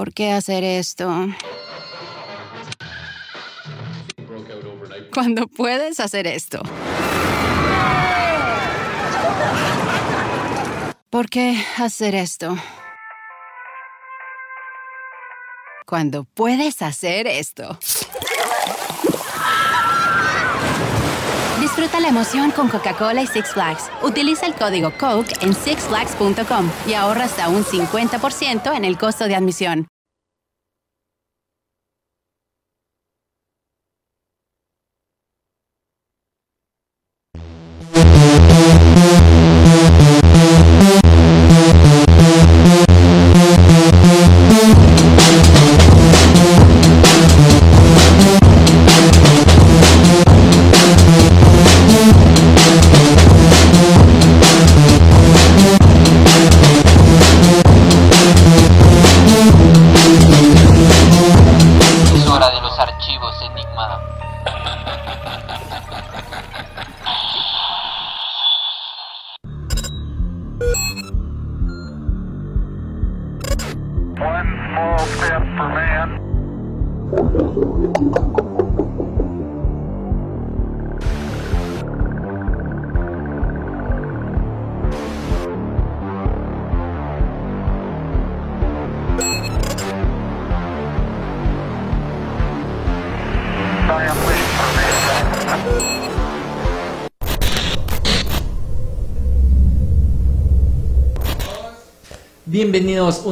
¿Por qué hacer esto? Cuando puedes hacer esto. ¿Por qué hacer esto? Cuando puedes hacer esto. Disfruta la emoción con Coca-Cola y Six Flags. Utiliza el código COKE en sixflags.com y ahorra hasta un 50% en el costo de admisión.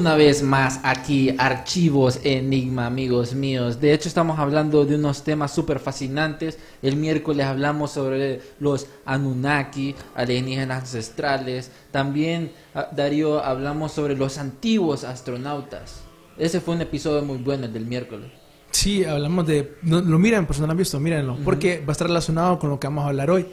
Una vez más aquí, Archivos Enigma, amigos míos. De hecho, estamos hablando de unos temas súper fascinantes. El miércoles hablamos sobre los Anunnaki, alienígenas ancestrales. También, ah, Darío, hablamos sobre los antiguos astronautas. Ese fue un episodio muy bueno, el del miércoles. Sí, hablamos de... no- lo miren, por si no lo han visto, mírenlo. Porque va a estar relacionado con lo que vamos a hablar hoy.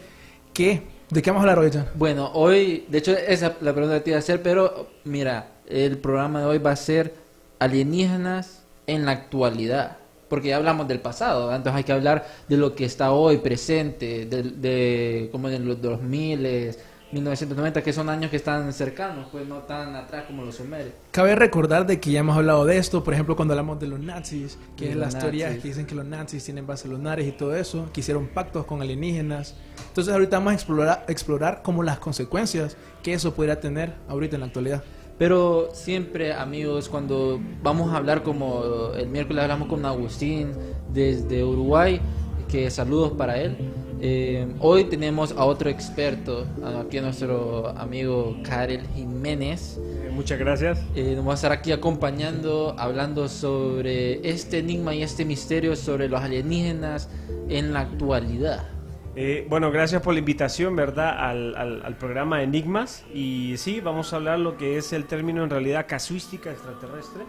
¿Qué? ¿De qué vamos a hablar hoy, Jan? Bueno, hoy, de hecho, esa es la pregunta que te iba a hacer, pero mira, el programa de hoy va a ser alienígenas en la actualidad. Porque ya hablamos del pasado, ¿verdad? entonces hay que hablar de lo que está hoy presente, de, de como en los 2000, 1990, que son años que están cercanos, pues no tan atrás como los sumerios. Cabe recordar de que ya hemos hablado de esto, por ejemplo, cuando hablamos de los nazis, que De es las teorías nazis. que dicen que los nazis tienen bases lunares y todo eso, que hicieron pactos con alienígenas. Entonces ahorita vamos a explorar, explorar como las consecuencias que eso podría tener ahorita en la actualidad. Pero siempre, amigos, cuando vamos a hablar como el miércoles hablamos con Agustín desde Uruguay, que saludos para él. Eh, hoy tenemos a otro experto, aquí a nuestro amigo Karel Jiménez. Eh, Muchas gracias. Eh, nos va a estar aquí acompañando, hablando sobre este enigma y este misterio sobre los alienígenas en la actualidad. Eh, bueno, gracias por la invitación, ¿verdad? Al, al- al programa Enigmas. Y sí, vamos a hablar lo que es el término en realidad casuística extraterrestre,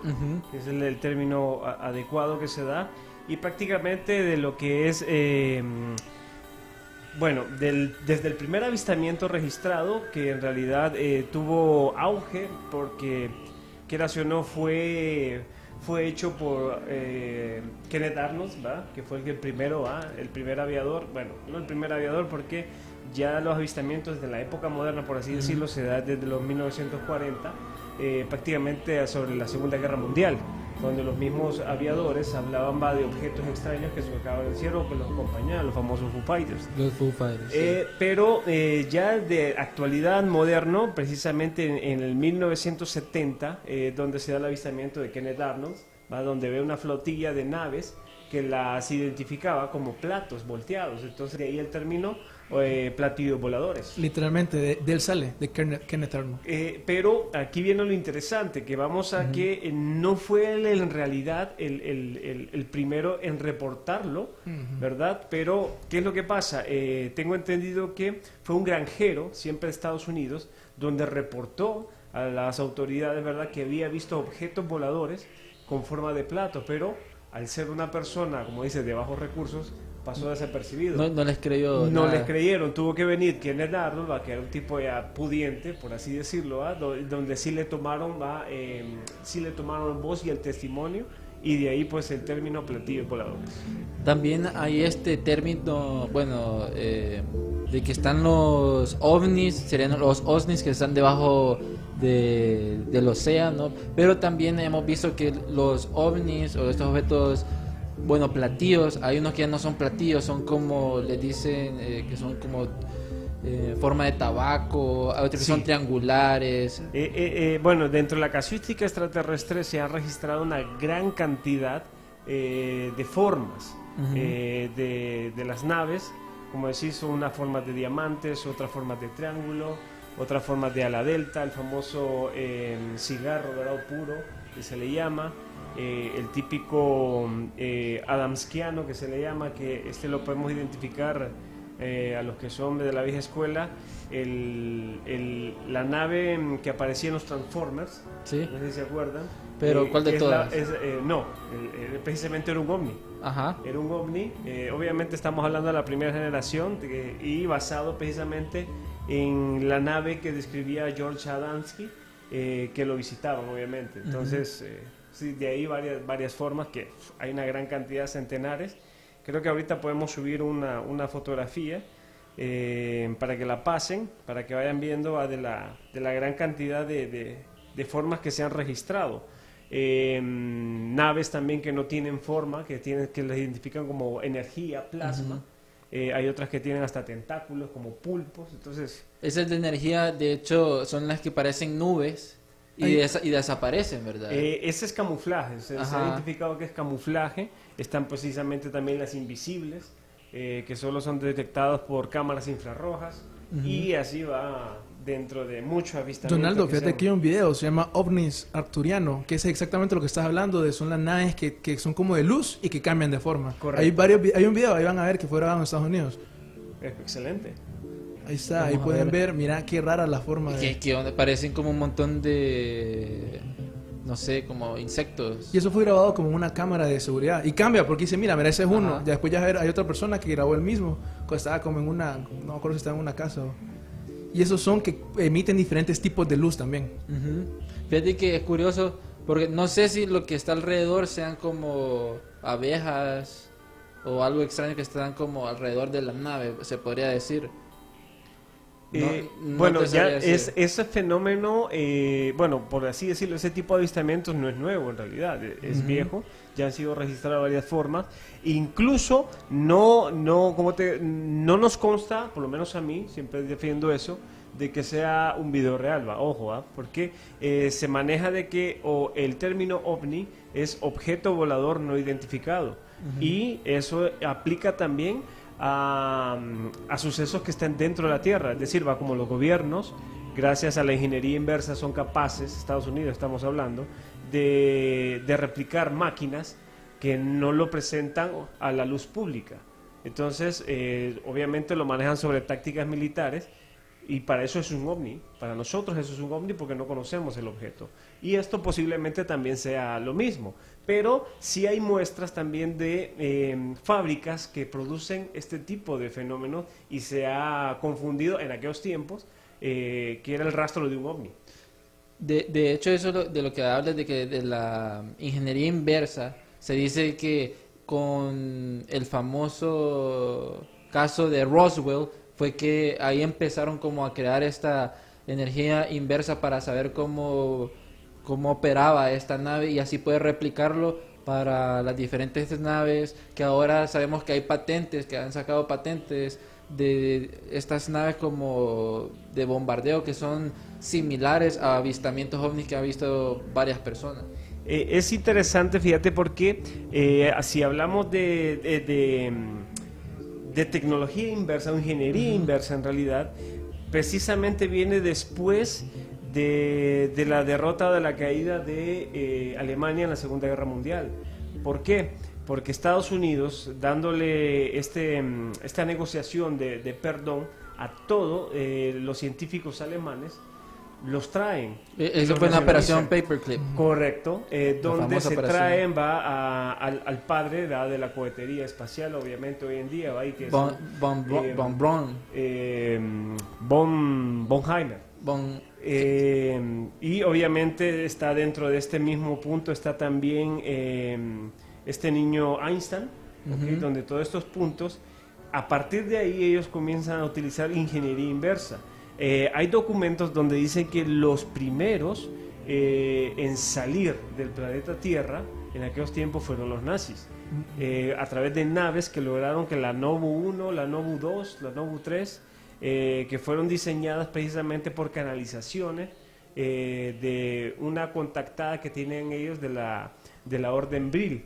que es el, el término a- adecuado que se da. Y prácticamente de lo que es, eh, bueno, del- desde el primer avistamiento registrado, que en realidad eh, tuvo auge porque, quieras o no, fue, fue hecho por eh, Kenneth Arnold, ¿va? que fue el, primero, ¿va? el primer aviador, bueno, no el primer aviador porque ya los avistamientos de la época moderna, por así decirlo, se dan desde los 1940, eh, prácticamente sobre la Segunda Guerra Mundial, donde los mismos aviadores hablaban va, de objetos extraños que surcaban del cielo que los acompañaban, los famosos Foo Fighters. Los Foo Fighters, sí. Eh, pero eh, ya de actualidad moderno, precisamente en, en el 1970, eh, donde se da el avistamiento de Kenneth Arnold, ¿va? donde ve una flotilla de naves que las identificaba como platos volteados. Entonces de ahí el término eh, platillos voladores. Literalmente, de, de él sale, de Kenneth, Arnold. Eh, pero aquí viene lo interesante, que vamos a que eh, no fue él en realidad el, el- el- el primero en reportarlo, ¿verdad? Pero, ¿qué es lo que pasa? Eh, tengo entendido que fue un granjero, siempre de Estados Unidos, donde reportó a las autoridades, ¿verdad?, que había visto objetos voladores con forma de plato, pero al ser una persona, como dice, de bajos recursos, pasó desapercibido. No, no les creyó. No nada. les creyeron, tuvo que venir Kenneth Arnold, ¿va? que era un tipo ya pudiente, por así decirlo, ¿va? Do- donde sí le tomaron, ¿va? Eh, sí le tomaron voz y el testimonio, y de ahí pues el término platillos voladores. También hay este término, bueno, eh, de que están los ovnis, serían los ovnis que están debajo de- del océano, pero también hemos visto que los ovnis o estos objetos, bueno, platillos, hay unos que ya no son platillos, son como, le dicen, eh, que son como eh, forma de tabaco, hay otros que son triangulares. Eh, eh, bueno, dentro de la casuística extraterrestre se ha registrado una gran cantidad eh, de formas eh, de, de las naves. Como decís, son unas formas de diamantes, otras formas de triángulo, otras formas de ala delta, el famoso cigarro dorado puro que se le llama, eh, el típico eh, adamskiano que se le llama, que este lo podemos identificar eh, a los que son de la vieja escuela, el- el- la nave que aparecía en los Transformers, ¿Sí? no sé si se acuerdan. Pero, ¿cuál de la- todas? es, eh, no, precisamente era un ovni. Ajá. Era un ovni, eh, obviamente estamos hablando de la primera generación y basado precisamente en la nave que describía George Adamski, eh, que lo visitaban obviamente. Entonces, eh, sí, de ahí varias, varias formas, que hay una gran cantidad, centenares. Creo que ahorita podemos subir una, una fotografía eh, para que la pasen, para que vayan viendo ah, de, la, de la gran cantidad de, de- de formas que se han registrado. Eh, naves también que no tienen forma, que, tienen, que las identifican como energía, plasma. Eh, hay otras que tienen hasta tentáculos, como pulpos. Entonces, Esas de energía, de hecho, son las que parecen nubes y, Ay. desa- y desaparecen, ¿verdad? Eh, ese es camuflaje, se, se ha identificado que es camuflaje. Están precisamente también las invisibles, eh, que solo son detectadas por cámaras infrarrojas. Y así va dentro de mucho avistamiento. Donaldo, que fíjate que hay un video, se llama OVNIs Arturiano, que es exactamente lo que estás hablando, de son las naves que, que son como de luz y que cambian de forma. Correcto. Hay varios, hay un video, ahí van a ver que fue grabado en Estados Unidos. Excelente. Ahí está, Vamos ahí pueden ver. ver, mira qué rara la forma de... que, parecen como un montón de, no sé, como insectos. Y eso fue grabado como en una cámara de seguridad. Y cambia, porque dice, mira, mira, ese es uno. Ya después ya ver- hay otra persona que grabó el mismo, estaba como en una, no me acuerdo si estaba en una casa. o- Y esos son que emiten diferentes tipos de luz también. Ujú. Fíjate que es curioso, porque no sé si lo que está alrededor sean como abejas o algo extraño que están como alrededor de la nave, se podría decir. Eh, no bueno, ya es, ese fenómeno, eh, bueno, por así decirlo, ese tipo de avistamientos no es nuevo en realidad, e- es viejo, ya han sido registrados de varias formas, incluso no, no, como te, no nos consta, por lo menos a mí, siempre defiendo eso, de que sea un video real, va, ojo, ¿ah? porque eh, se maneja de que o el término ovni es objeto volador no identificado. Y eso aplica también a, sucesos que están dentro de la Tierra, es decir, va como los gobiernos, gracias a la ingeniería inversa, son capaces, Estados Unidos estamos hablando, de, de replicar máquinas que no lo presentan a la luz pública. Entonces, eh, obviamente lo manejan sobre tácticas militares y para eso es un ovni. Para nosotros eso es un ovni porque no conocemos el objeto. Y esto posiblemente también sea lo mismo. Pero sí hay muestras también de eh, fábricas que producen este tipo de fenómenos y se ha confundido en aquellos tiempos eh, que era el rastro de un ovni. De, de hecho, eso de lo que hablas de que de la ingeniería inversa, se dice que con el famoso caso de Roswell fue que ahí empezaron como a crear esta energía inversa para saber cómo, cómo operaba esta nave y así poder replicarlo para las diferentes naves que ahora sabemos que hay patentes, que han sacado patentes de estas naves como de bombardeo que son similares a avistamientos ovnis que han visto varias personas. Eh, es interesante, fíjate, porque eh, si hablamos de, de, de, mm, de tecnología inversa o ingeniería inversa en realidad, precisamente viene después de, de la derrota de la caída de eh, Alemania en la Segunda Guerra Mundial. ¿Por qué? Porque Estados Unidos, dándole este, mm, esta negociación de, de perdón a todos los científicos alemanes, los traen. Eh, Eso fue una operación. Paperclip. Correcto, eh, donde se operación. traen va a- al, al padre ¿verdad? de la cohetería espacial, obviamente hoy en día, ¿va? Y que es, Bron- eh, von Braun. eh, von Bonheimer. Von- Eh, y obviamente está dentro de este mismo punto, está también eh, este niño Einstein, ¿ok? Ujú. donde todos estos puntos, a partir de ahí ellos comienzan a utilizar ingeniería inversa. Eh, hay documentos donde dicen que los primeros eh, en salir del planeta Tierra en aquellos tiempos fueron los nazis. Eh, a través de naves que lograron que la Nobu 1, la Nobu 2, la Nobu 3, eh, que fueron diseñadas precisamente por canalizaciones eh, de una contactada que tienen ellos de la, de la Orden Brill.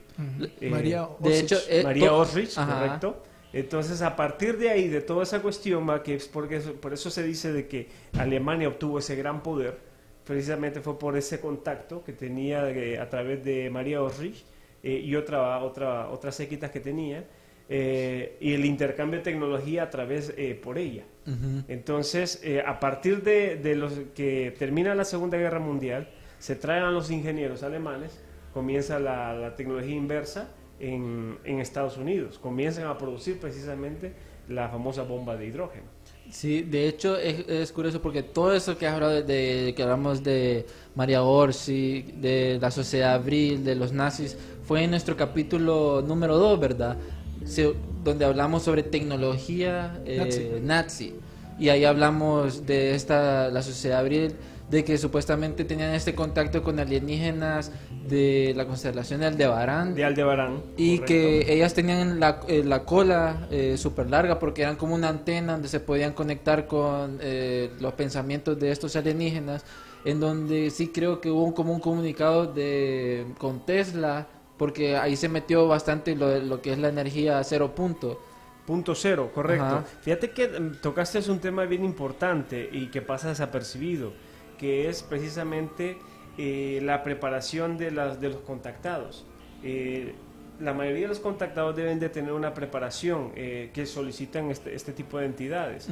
Eh, María de hecho, eh, María Osrich, correcto. Entonces, a partir de ahí, de toda esa cuestión, va, que es porque eso- por eso se dice de que Alemania obtuvo ese gran poder, precisamente fue por ese contacto que tenía a través de María Osrich eh, y otra, otra, otras séquitas que tenía, eh, y el intercambio de tecnología a través eh, por ella. Ujú. Entonces, eh, a partir de, de los que termina la Segunda Guerra Mundial, se traen a los ingenieros alemanes, comienza la, la tecnología inversa en, en Estados Unidos, comienzan a producir precisamente la famosa bomba de hidrógeno. Sí, de hecho es, es curioso porque todo eso que hablado de- que hablamos de María Orsi, de la sociedad Abril, de los nazis, fue en nuestro capítulo número 2, ¿verdad? Se- donde hablamos sobre tecnología eh, Nazi. nazi. Y ahí hablamos de esta, la sociedad Abril, de que supuestamente tenían este contacto con alienígenas de la constelación de Aldebarán. De Aldebarán. Y correcto. que ellas tenían la, eh, la cola eh, súper larga porque eran como una antena donde se podían conectar con eh, los pensamientos de estos alienígenas, en donde sí creo que hubo como un comunicado de con Tesla, porque ahí se metió bastante lo, lo que es la energía a cero punto. Punto cero, correcto. Ajá. Fíjate que mm, tocaste es un tema bien importante y que pasa desapercibido, que es precisamente eh, la preparación de, las, de los contactados. Eh, la mayoría de los contactados deben de tener una preparación eh, que solicitan este, este tipo de entidades,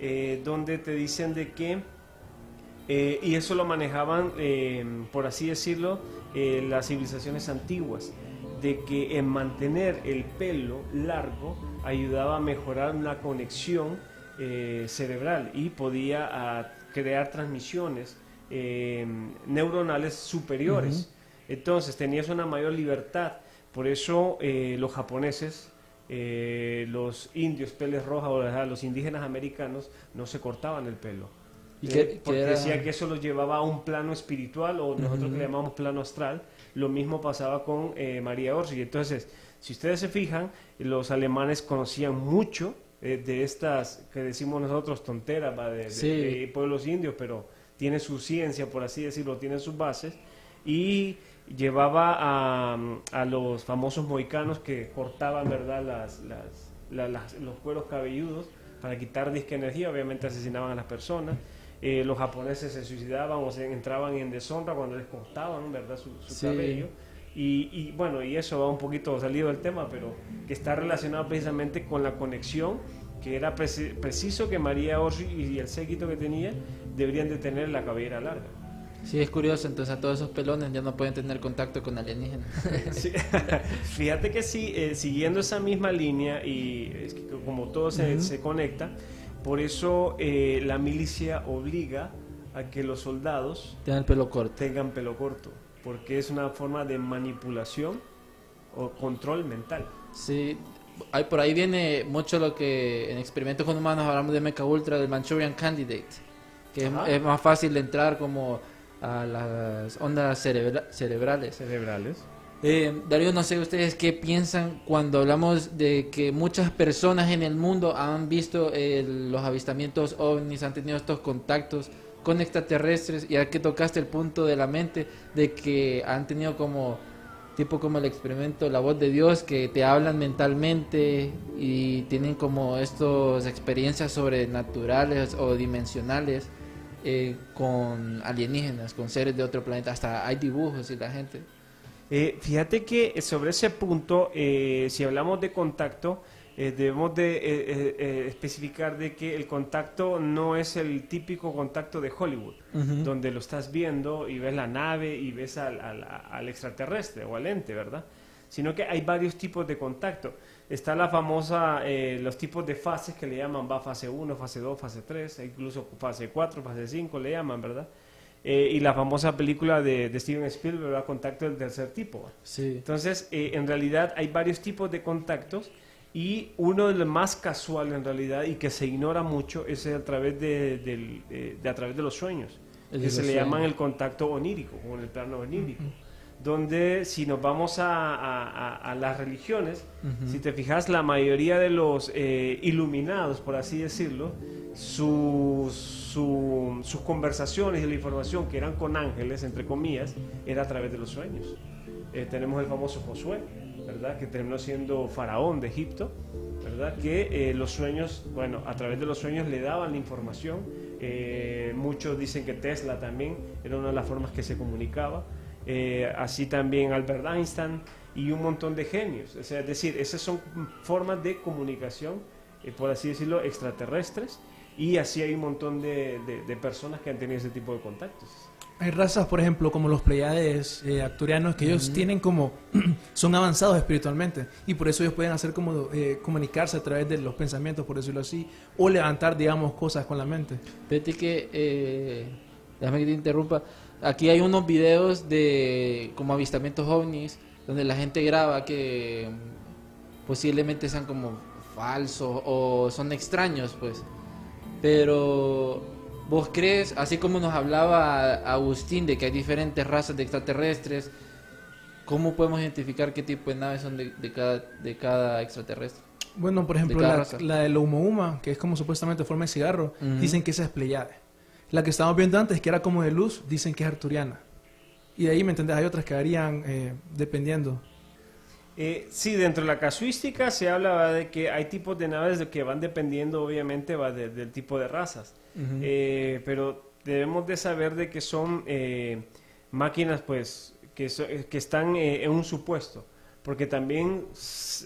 eh, donde te dicen de que, eh, y eso lo manejaban, eh, por así decirlo, eh, las civilizaciones antiguas, de que en mantener el pelo largo ayudaba a mejorar una conexión cerebral y podía ah, crear transmisiones eh, neuronales superiores. Entonces tenías una mayor libertad. Por eso los japoneses, eh, los indios, peles rojas, o sea, los indígenas americanos, no se cortaban el pelo. ¿Y Eh, porque era? decía que eso los llevaba a un plano espiritual o nosotros Ujú. que le llamamos plano astral. Lo mismo pasaba con eh, María Orsi. Entonces, si ustedes se fijan, los alemanes conocían mucho eh, de estas que decimos nosotros tonteras ¿va? de, de- Sí. de pueblos indios, pero tiene su ciencia, por así decirlo, tiene sus bases. Y llevaba a, a los famosos mohicanos que cortaban verdad las, las- la- las- los cueros cabelludos para quitar disque energía, obviamente asesinaban a las personas. Eh, los japoneses se suicidaban o se entraban en deshonra cuando les cortaban verdad su, su Sí. cabello. Y, y, bueno, y eso va un poquito salido del tema, pero que está relacionado precisamente con la conexión que era preci- preciso que María Orsi y el séquito que tenía deberían de tener la cabellera larga. Sí, es curioso, entonces a todos esos pelones ya no pueden tener contacto con alienígenas. Sí. Fíjate que sí, eh, siguiendo esa misma línea y es que como todo se, se conecta, por eso eh, la milicia obliga a que los soldados el pelo corto. tengan pelo corto, porque es una forma de manipulación o control mental. Sí, hay, por ahí viene mucho lo que en experimentos con humanos hablamos de Mecha Ultra, del Manchurian Candidate, que es, es más fácil de entrar como a las ondas cerebra- cerebrales. Cerebrales. Eh, Darío, no sé ustedes qué piensan cuando hablamos de que muchas personas en el mundo han visto eh, los avistamientos ovnis, han tenido estos contactos con extraterrestres, ya que tocaste el punto de la mente de que han tenido como tipo como el experimento La voz de Dios que te hablan mentalmente y tienen como estas experiencias sobrenaturales o dimensionales eh, con alienígenas, con seres de otro planeta, hasta hay dibujos y la gente. Eh, fíjate que sobre ese punto, eh, si hablamos de contacto, eh, debemos de eh, eh, eh, especificar de que el contacto no es el típico contacto de Hollywood, donde lo estás viendo y ves la nave y ves al, al- al extraterrestre o al ente, ¿verdad? Sino que hay varios tipos de contacto. Está la famosa, eh, los tipos de fases que le llaman, va fase 1, fase 2, fase 3, e incluso fase 4, fase 5 le llaman, ¿verdad? Eh, y la famosa película de, de Steven Spielberg, ¿verdad? Contacto del tercer tipo. Sí. Entonces, eh, en realidad hay varios tipos de contactos y uno de los más casual en realidad y que se ignora mucho es a través de, del- de- de a través de los sueños, El que de se le llaman el contacto onírico o en el plano onírico. Donde si nos vamos a, a- a- las religiones, Ujú. si te fijas, la mayoría de los eh, iluminados, por así decirlo, sus, su- sus conversaciones y la información que eran con ángeles, entre comillas, era a través de los sueños. Eh, tenemos el famoso Josué, ¿verdad? Que terminó siendo faraón de Egipto, ¿verdad? Que eh, los sueños, bueno, a través de los sueños le daban la información. Eh, muchos dicen que Tesla también era una de las formas que se comunicaba. Así también Albert Einstein y un montón de genios. Es decir, esas son formas de comunicación, por así decirlo, extraterrestres. Y así hay un montón de, de- de personas que han tenido ese tipo de contactos. Hay razas, por ejemplo, como los pleiades eh, acturianos, que ellos tienen como, son avanzados espiritualmente, y por eso ellos pueden hacer como eh, comunicarse a través de los pensamientos, por decirlo así, o levantar, digamos, cosas con la mente. Fíjate que, eh, déjame que te interrumpa, aquí hay unos videos de como avistamientos ovnis, donde la gente graba que mm, posiblemente sean como falsos o son extraños, pues. Pero, ¿vos crees, así como nos hablaba Agustín de que hay diferentes razas de extraterrestres, cómo podemos identificar qué tipo de naves son de, de cada, de cada extraterrestre? Bueno, por ejemplo, la, raza. la Oumuamua, que es como supuestamente forma de cigarro, dicen que esa es Pleiade. La que estábamos viendo antes, que era como de luz, dicen que es arturiana. Y de ahí, ¿me entendés? Hay otras que varían eh, dependiendo. Eh, sí, dentro de la casuística se habla de que hay tipos de naves de que van dependiendo, obviamente, va de- del tipo de razas. Eh, pero debemos de saber de que son eh, máquinas, pues, que, so- eh, que están eh, en un supuesto. Porque también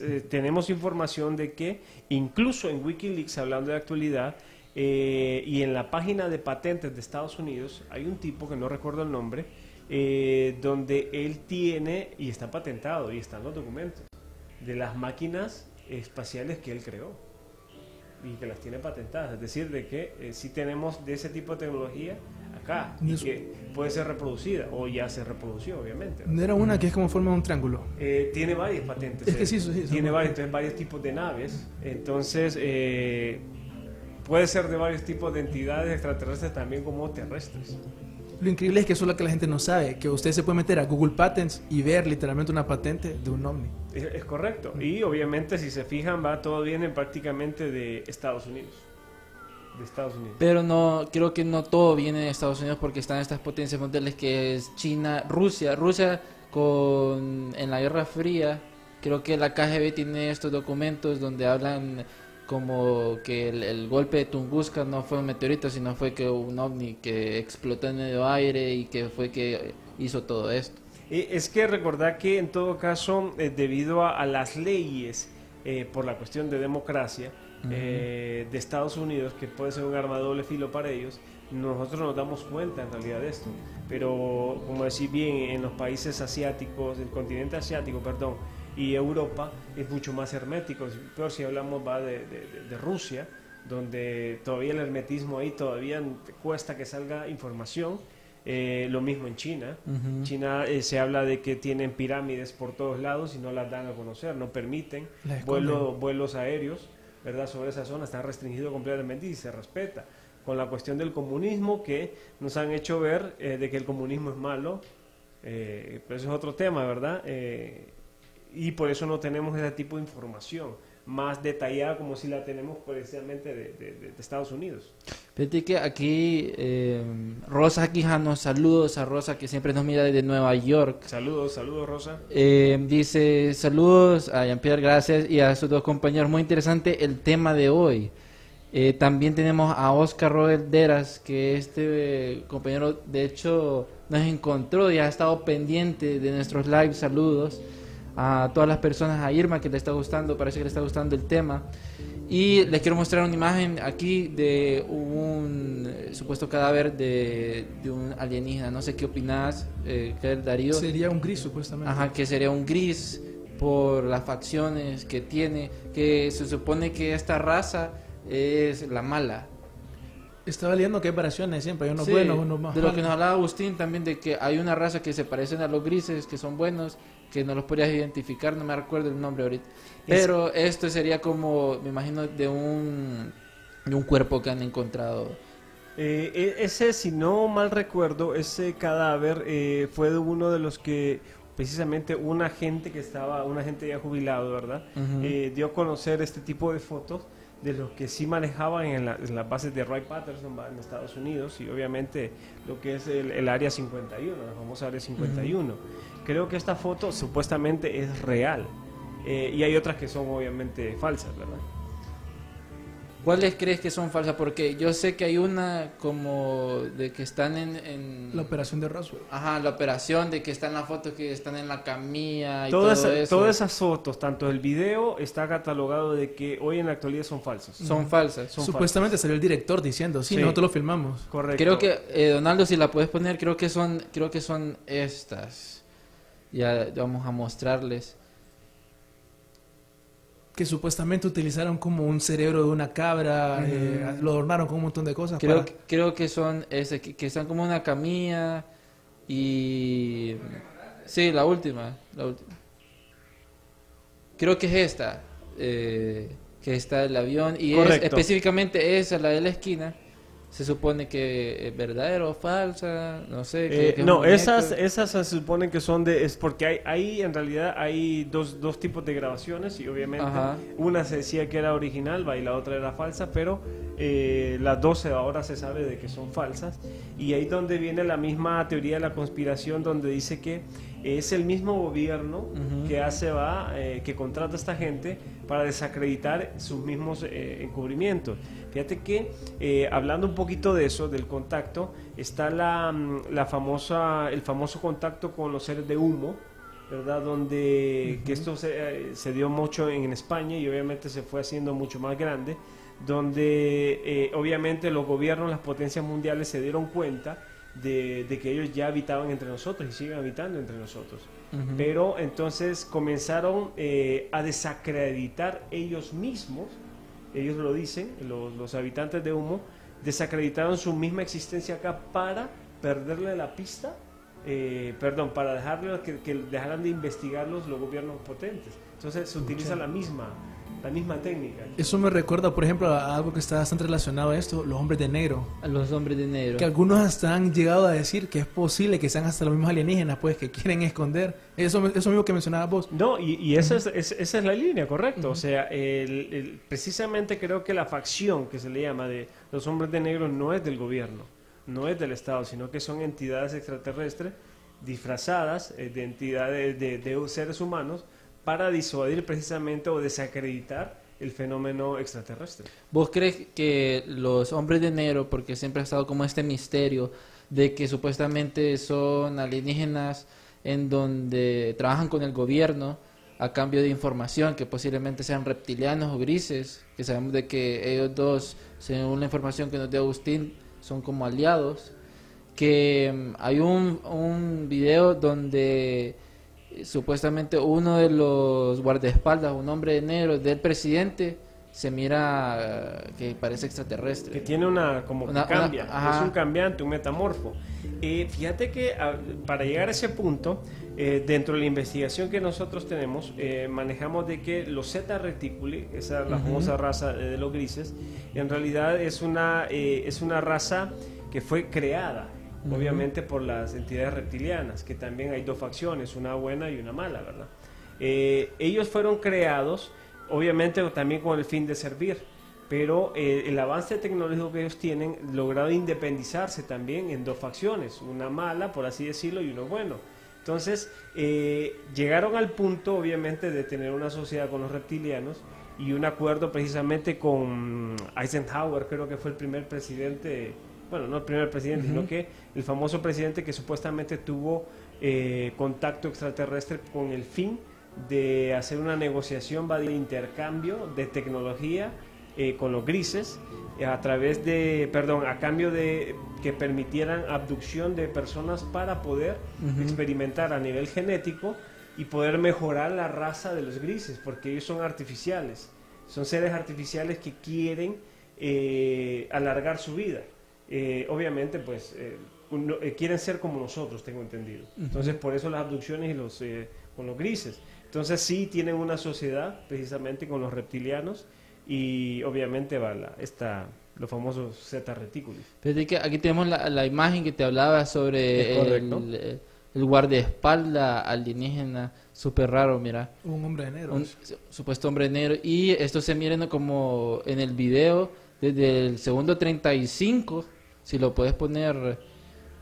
eh, tenemos información de que, incluso en Wikileaks, hablando de actualidad, eh, y en la página de patentes de Estados Unidos, hay un tipo que no recuerdo el nombre, eh, donde él tiene, y está patentado, y están los documentos, de las máquinas espaciales que él creó y que las tiene patentadas. Es decir, de que eh, sí tenemos de ese tipo de tecnología acá y que puede ser reproducida o ya se reprodució, obviamente. No Era una que es como forma de un triángulo. Eh, tiene varias patentes. Es que sí, sí, sí, tiene varios, entonces, varios tipos de naves. Entonces, eh, puede ser de varios tipos de entidades extraterrestres también como terrestres. Lo increíble es que eso es lo que la gente no sabe, que usted se puede meter a Google Patents y ver literalmente una patente de un ovni. Es, es correcto. Y obviamente, si se fijan, va todo viene prácticamente de Estados Unidos. De Estados Unidos. Pero no, creo que no todo viene de Estados Unidos porque están estas potencias mundiales que es China, Rusia. Rusia con en la Guerra Fría, creo que la KGB tiene estos documentos donde hablan como que el, el golpe de Tunguska no fue un meteorito, sino fue que un ovni que explotó en medio aire y que fue que hizo todo esto. Eh, Es que recordar que en todo caso, eh, debido a, a las leyes eh, por la cuestión de democracia eh, de Estados Unidos, que puede ser un arma de doble filo para ellos, nosotros nos damos cuenta en realidad de esto. Pero, como decís bien, en los países asiáticos, el continente asiático, perdón, y Europa es mucho más hermético. Peor si hablamos va de, de- de- de Rusia, donde todavía el hermetismo ahí todavía cuesta que salga información. Eh, lo mismo en China. China eh, se habla de que tienen pirámides por todos lados y no las dan a conocer, no permiten Las esconden. vuelo- vuelos aéreos, ¿verdad? Sobre esa zona está restringido completamente y se respeta. Con la cuestión del comunismo que nos han hecho ver eh, de que el comunismo es malo, eh, pero eso es otro tema, ¿verdad? Y por eso no tenemos ese tipo de información más detallada como si la tenemos precisamente de, de- de- Estados Unidos. Fíjate que aquí eh, Rosa Quijano, saludos a Rosa que siempre nos mira desde Nueva York. Saludos, saludos Rosa. Eh, dice saludos a Jean-Pierre, gracias y a sus dos compañeros. Muy interesante el tema de hoy. Eh, también tenemos a Oscar Robert Deras, que este eh, compañero de hecho nos encontró y ha estado pendiente de nuestros live. Saludos. A todas las personas, a Irma que le está gustando, parece que le está gustando el tema. Y les quiero mostrar una imagen aquí de un eh, supuesto cadáver de, de un alienígena. No sé qué opinas, eh, ¿qué, Darío. Sería un gris, supuestamente. Ajá, que sería un gris por las facciones que tiene, que se supone que esta raza es la mala. Estaba leyendo que hay variaciones siempre, hay unos Sí, buenos, unos más de lo que nos hablaba Agustín también, de que hay una raza que se parecen a los grises, que son buenos, que no los podrías identificar, no me recuerdo el nombre ahorita. Pero esto sería como, me imagino, de un, de un cuerpo que han encontrado. Eh, e- ese, si no mal recuerdo, ese cadáver eh, fue de uno de los que precisamente un agente que estaba, un agente ya jubilado, ¿verdad? Ujú. Eh, dio a conocer este tipo de fotos de los que sí manejaban en, la- en las bases de Roy Patterson en Estados Unidos y obviamente lo que es el, el Área 51, la famosa Área 51. Creo que esta foto supuestamente es real eh, y hay otras que son obviamente falsas, ¿verdad? ¿Cuáles crees que son falsas? Porque yo sé que hay una como de que están en... en- La operación de Roswell. Ajá, la operación, de que están las fotos que están en la camilla y Todas, todo eso. todas esas fotos, tanto el video, está catalogado de que hoy en la actualidad son falsos. son falsas. Son Supuestamente salió el director diciendo, sí, Sí. nosotros lo filmamos. Correcto. Creo que, eh, Donaldo, si la puedes poner, creo que son, creo que son estas. Ya vamos a mostrarles. Que supuestamente utilizaron como un cerebro de una cabra, eh, lo adornaron con un montón de cosas. Creo, para- que- creo que son ese, que, que están como una camilla y... Sí, la última, la última. Creo que es esta, eh, que está el avión y es específicamente esa, la de la esquina. Se supone que es verdadero o falsa, no sé. que- Eh, que no, esas, esas se suponen que son de... Es porque hay, hay en realidad hay dos, dos tipos de grabaciones y obviamente Ajá. una se decía que era original y la otra era falsa, pero eh, las dos ahora se sabe de que son falsas. Y ahí donde viene la misma teoría de la conspiración donde dice que es el mismo gobierno que hace va, eh, que contrata a esta gente para desacreditar sus mismos eh, encubrimientos. Fíjate que eh, hablando un poquito de eso, del contacto, está la, mm, la famosa, el famoso contacto con los seres de humo, ¿verdad? Donde que esto se, eh, se dio mucho en España y obviamente se fue haciendo mucho más grande, donde eh, obviamente los gobiernos, las potencias mundiales se dieron cuenta de, de que ellos ya habitaban entre nosotros y siguen habitando entre nosotros. Pero entonces comenzaron eh, a desacreditar ellos mismos, ellos lo dicen, los, los habitantes de Humo, desacreditaron su misma existencia acá para perderle la pista, eh, perdón, para dejarle que, que dejaran de investigarlos los gobiernos potentes. Entonces se utiliza la misma, la misma técnica. Eso me recuerda, por ejemplo, a algo que está bastante relacionado a esto, los hombres de negro. A los hombres de negro. Que algunos hasta han llegado a decir que es posible que sean hasta los mismos alienígenas, pues, que quieren esconder. Eso, eso mismo que mencionabas vos. No, y, y esa, es, es- esa es la línea, correcto. O sea, el- el- precisamente creo que la facción que se le llama de los hombres de negro no es del gobierno, no es del Estado, sino que son entidades extraterrestres disfrazadas eh, de entidades de, de seres humanos para disuadir precisamente o desacreditar el fenómeno extraterrestre. ¿Vos crees que los hombres de negro, porque siempre ha estado como este misterio de que supuestamente son alienígenas en donde trabajan con el gobierno a cambio de información, que posiblemente sean reptilianos o grises, que sabemos de que ellos dos, según la información que nos dio Agustín, son como aliados, que mm, hay un, un video donde supuestamente uno de los guardaespaldas, un hombre de negro del presidente, se mira eh, que parece extraterrestre. Que tiene una, como Una- que cambia, una- es un cambiante, un metamorfo. Eh, fíjate que para llegar a ese punto, eh, dentro de la investigación que nosotros tenemos, eh, manejamos de que los Zeta Reticuli, esa es la famosa raza de los grises, en realidad es una, es una raza que fue creada, Obviamente por las entidades reptilianas, que también hay dos facciones, una buena y una mala, ¿verdad? Eh, ellos fueron creados, obviamente también con el fin de servir, pero eh, el avance tecnológico que ellos tienen logrado independizarse también en dos facciones, una mala, por así decirlo, y uno bueno. Entonces, eh, llegaron al punto, obviamente, de tener una sociedad con los reptilianos y un acuerdo precisamente con Eisenhower, creo que fue el primer presidente, bueno, no el primer presidente, sino que el famoso presidente que supuestamente tuvo eh, contacto extraterrestre con el fin de hacer una negociación va de intercambio de tecnología eh, con los grises a través de, perdón, a cambio de que permitieran abducción de personas para poder experimentar a nivel genético y poder mejorar la raza de los grises, porque ellos son artificiales, son seres artificiales que quieren eh, alargar su vida. Eh, obviamente, pues, eh, uno- eh, quieren ser como nosotros, tengo entendido. Entonces, por eso las abducciones y los, eh, con los grises. Entonces, sí tienen una sociedad, precisamente con los reptilianos, y obviamente va la, esta, los famosos zeta reticulis. Fíjate que aquí tenemos la, la imagen que te hablaba sobre el, eh, el guardaespaldas alienígena, súper raro, mira. Un hombre de negro. Un su- supuesto hombre negro. Y esto se mira ¿no? como en el video, desde el segundo 35, si lo puedes poner,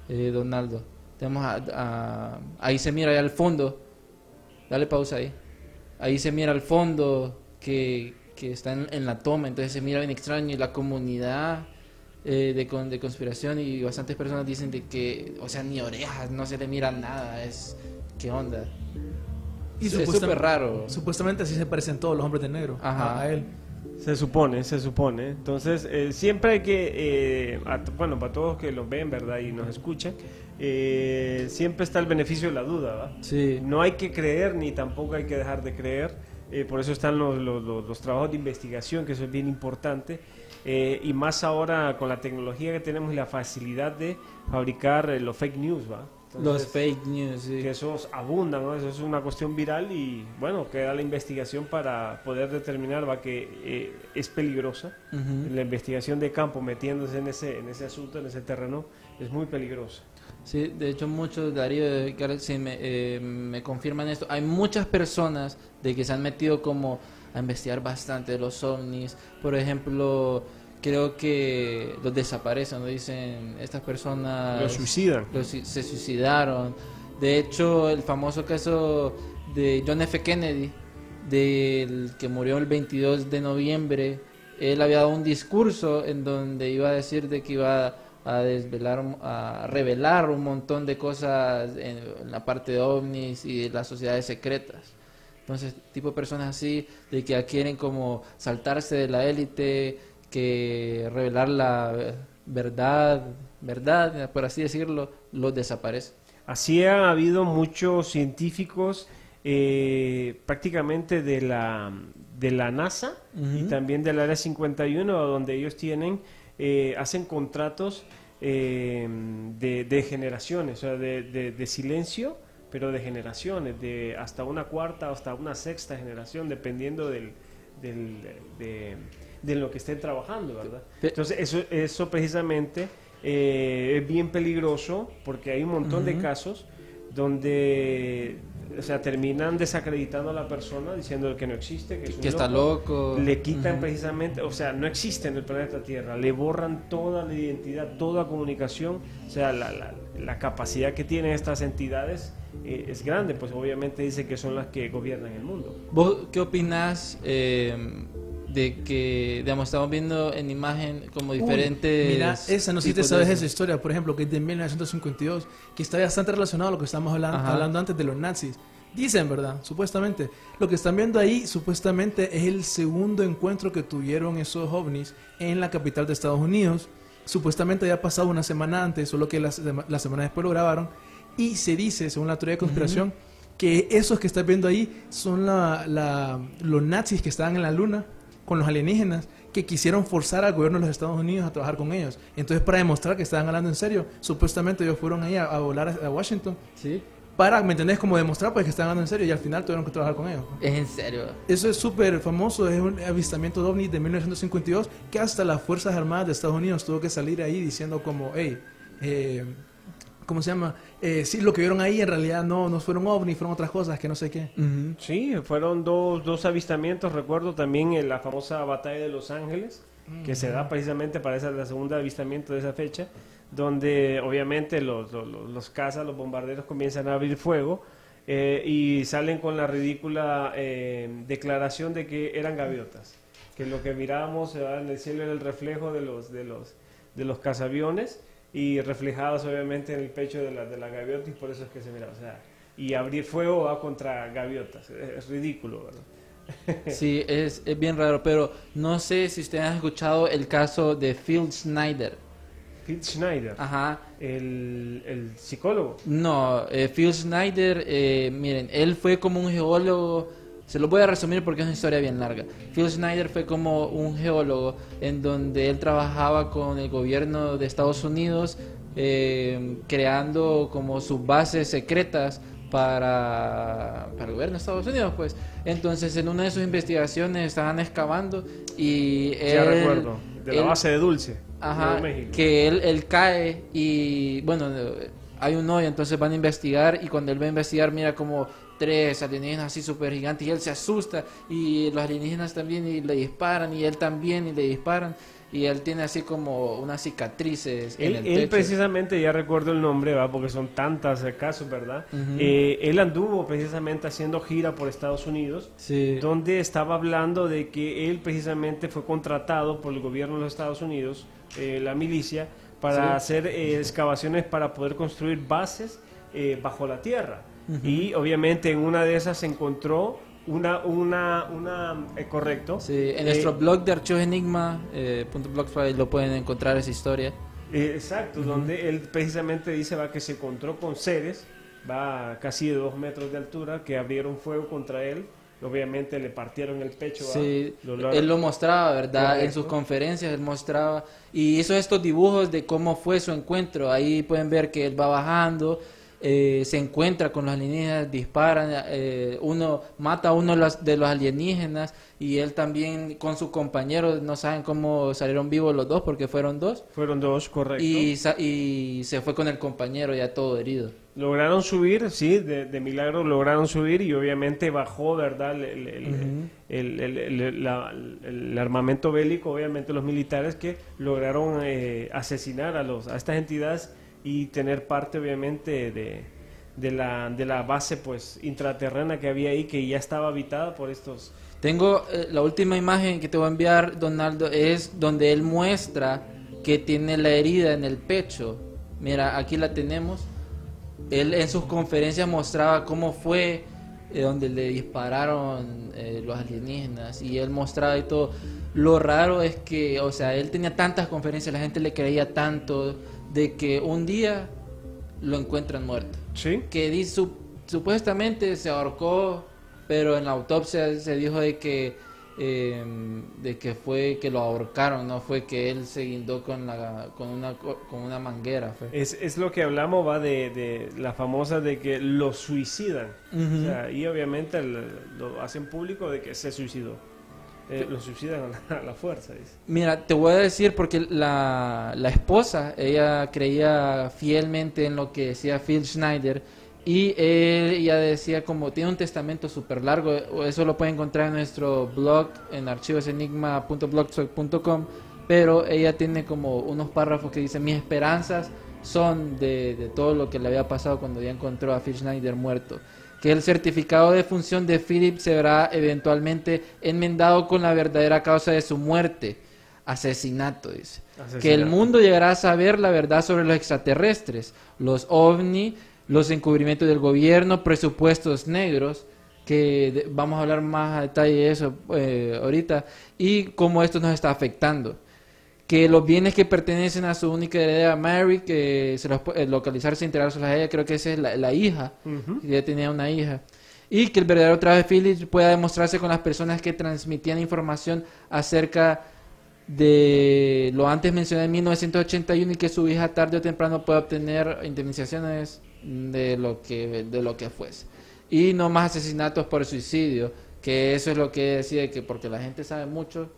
eh, Donaldo. Tenemos a- a- ahí se mira allá al fondo. Dale pausa ahí. Ahí se mira al fondo que, que está en, en la toma, entonces se mira bien extraño y la comunidad eh, de, con- de conspiración y bastantes personas dicen de que, o sea, ni orejas, no se le mira nada, es... ¿Qué onda? Y es súper raro. Supuestamente así se parecen todos los hombres de negro Ajá. a él. Se supone, se supone. Entonces, eh, siempre hay que, eh, a- bueno, para todos que los ven, ¿verdad? Y nos escuchan, eh, siempre está el beneficio de la duda, ¿va? Sí. No hay que creer ni tampoco hay que dejar de creer. eh, por eso están los, los- los- los trabajos de investigación, que eso es bien importante. eh, y más ahora con la tecnología que tenemos y la facilidad de fabricar los fake news, ¿va? Los Entonces, fake news, sí. que esos abundan, ¿no? Eso es una cuestión viral y bueno, queda la investigación para poder determinar va que eh, es peligrosa. Ujú. La investigación de campo metiéndose en ese, en ese asunto, en ese terreno, es muy peligrosa. Sí, de hecho muchos, Darío, Galaxy me, eh, me confirman esto. Hay muchas personas de que se han metido como a investigar bastante los ovnis. Por ejemplo, creo que los desaparecen, ¿no? Dicen, estas personas... Los suicidan. los se suicidaron. De hecho, el famoso caso de John F. Kennedy, del que murió el 22 de noviembre, él había dado un discurso en donde iba a decir de que iba a desvelar, a revelar un montón de cosas en, en la parte de ovnis y de las sociedades secretas. Entonces, tipo de personas así, de que quieren como saltarse de la élite, que revelar la verdad, verdad, por así decirlo, los desaparece. Así ha habido muchos científicos eh, prácticamente de la, de la NASA y Ujú. también del Área 51, donde ellos tienen, eh, hacen contratos eh, de, de generaciones, o sea, de, de- de silencio, pero de generaciones, de hasta una cuarta, hasta una sexta generación, dependiendo del, del- de, de lo que estén trabajando, ¿verdad? Entonces, eso, eso precisamente eh, es bien peligroso porque hay un montón de casos donde, o sea, terminan desacreditando a la persona diciendo que no existe, que, es un que está loco. Le quitan precisamente, o sea, no existe en el planeta Tierra, le borran toda la identidad, toda comunicación, o sea, la, la- la capacidad que tienen estas entidades eh, es grande, pues obviamente dice que son las que gobiernan el mundo. ¿Vos qué opinás eh, de que, digamos, estamos viendo en imagen como diferentes... Uy, mira, esa, no sé si te sabes esa historia, por ejemplo, que es de 1952, que está bastante relacionado a lo que estamos hablando, Ajá. hablando antes de los nazis. Dicen, ¿verdad? Supuestamente. Lo que están viendo ahí, supuestamente, es el segundo encuentro que tuvieron esos ovnis en la capital de Estados Unidos. Supuestamente había pasado una semana antes, solo que la, la semana después lo grabaron. Y se dice, según la teoría de conspiración, que esos que estás viendo ahí son la- la- los nazis que estaban en la luna con los alienígenas que quisieron forzar al gobierno de los Estados Unidos a trabajar con ellos. Entonces, para demostrar que estaban hablando en serio, supuestamente ellos fueron ahí a, a volar a, Washington Sí, para, ¿me entendés? Como demostrar pues, que estaban hablando en serio y al final tuvieron que trabajar con ellos. es en serio. Eso es súper famoso, es un avistamiento de ovni de 1952 que hasta las Fuerzas Armadas de Estados Unidos tuvo que salir ahí diciendo como, hey, eh, ¿cómo se llama? Eh, sí, lo que vieron ahí en realidad no, no fueron ovnis, fueron otras cosas que no sé qué. Sí, fueron dos, dos avistamientos, recuerdo también en la famosa batalla de Los Ángeles, que se da precisamente para esa, la segunda avistamiento de esa fecha, donde obviamente los, los, los- cazas, los bombarderos comienzan a abrir fuego eh, y salen con la ridícula eh, declaración de que eran gaviotas, que lo que mirábamos en el cielo era el reflejo de los, de los, de los cazaviones y reflejadas obviamente en el pecho de la, de la gaviota y por eso es que se mira, o sea, y abrir fuego va contra gaviotas. Es, es ridículo, ¿verdad? Sí, es, es bien raro, pero no sé si ustedes han escuchado el caso de Phil Schneider. Phil Schneider, Ajá. el, el psicólogo. No, eh, Phil Schneider, eh, miren, él fue como un geólogo, se lo voy a resumir porque es una historia bien larga. Phil Schneider fue como un geólogo en donde él trabajaba con el gobierno de Estados Unidos eh, creando como sus bases secretas para, para el gobierno de Estados Unidos, pues. Entonces, en una de sus investigaciones estaban excavando y Ya recuerdo, de la él- base de Dulce, Ajá, México. que él, él cae y bueno, hay un hoyo, entonces van a investigar y cuando él va a investigar mira como tres alienígenas así súper gigantes y él se asusta y los alienígenas también y le disparan y él también y le disparan y él tiene así como unas cicatrices en Él, el él pecho. precisamente, ya recuerdo el nombre, ¿va? porque son tantas eh, casos, ¿verdad? Eh, él anduvo precisamente haciendo gira por Estados Unidos, Sí. donde estaba hablando de que él precisamente fue contratado por el gobierno de los Estados Unidos, eh, la milicia, para Sí. hacer eh, excavaciones para poder construir bases bajo la tierra. Y obviamente en una de esas se encontró una, una, una, eh, correcto. Sí, en Eh, nuestro blog de Archivos Enigma, eh, punto blogspot, lo pueden encontrar esa historia. Eh, exacto, donde él precisamente dice va que se encontró con seres, va casi de dos metros de altura, que abrieron fuego contra él. Obviamente le partieron el pecho. Sí, Lo- lo- él lo mostraba, ¿verdad? En Correcto. sus conferencias él mostraba y hizo estos dibujos de cómo fue su encuentro. Ahí pueden ver que él va bajando, eh, se encuentra con los alienígenas, disparan, eh, uno mata a uno de los, alienígenas y él también con su compañero, no saben cómo salieron vivos los dos porque fueron dos. Fueron dos, correcto. Y, y se fue con el compañero ya todo herido. Lograron subir, sí, de, de milagro lograron subir y obviamente bajó, ¿verdad? La- el armamento bélico, obviamente los militares que lograron eh, asesinar a, los, a estas entidades y tener parte, obviamente, de, de, la, de la base pues intraterrena que había ahí, que ya estaba habitada por estos... Tengo eh, la última imagen que te voy a enviar, Donaldo, es donde él muestra que tiene la herida en el pecho. Mira, aquí la tenemos. Él en sus conferencias mostraba cómo fue eh, donde le dispararon eh, los alienígenas y él mostraba y todo. Lo raro es que, o sea, él tenía tantas conferencias, la gente le creía tanto de que un día lo encuentran muerto ¿Sí? que di- su- supuestamente se ahorcó, pero en la autopsia se dijo de que eh, de que fue que lo ahorcaron, no fue que él se guindó con la con una co- con una manguera. fue. Es, es lo que hablamos, va de, de la famosa de que lo suicidan. Ujú. O sea, y obviamente el- lo hacen público de que se suicidó. Eh, lo suicidan a la, fuerza, dice. Mira, te voy a decir porque la, la esposa, ella creía fielmente en lo que decía Phil Schneider y él, ella decía como tiene un testamento súper largo, eso lo puede encontrar en nuestro blog en archivosenigma.blogspot.com, pero ella tiene como unos párrafos que dicen mis esperanzas son de, de todo lo que le había pasado cuando ya encontró a Phil Schneider muerto que el certificado de función de Philip se verá eventualmente enmendado con la verdadera causa de su muerte, asesinato, dice. Asesinato. Que el mundo llegará a saber la verdad sobre los extraterrestres, los ovni, los encubrimientos del gobierno, presupuestos negros, que vamos a hablar más a detalle de eso eh, ahorita, y cómo esto nos está afectando que los bienes que pertenecen a su única heredera Mary, que se los puede localizarse e integrarse a ella, creo que esa es la, la hija, que ella tenía una hija. Y que el verdadero trabajo de Phillips pueda demostrarse con las personas que transmitían información acerca de lo antes mencionado en 1981 y que su hija tarde o temprano pueda obtener indemnizaciones de lo que de lo que fuese. Y no más asesinatos por suicidio, que eso es lo que decía que porque la gente sabe mucho,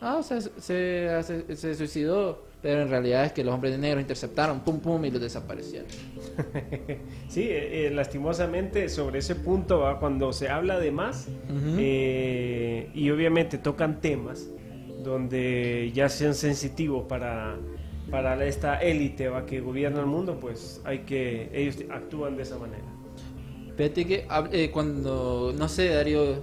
ah, o sea, se, hace- se suicidó, pero en realidad es que los hombres de negro interceptaron, pum pum, y los desaparecieron. Sí, eh, eh, lastimosamente sobre ese punto, ¿va? cuando se habla de más eh, y obviamente tocan temas donde ya sean sensitivos para, para esta élite ¿va? que gobierna el mundo, pues hay que ellos actúan de esa manera. Fíjate que hab- eh, cuando, no sé, Darío,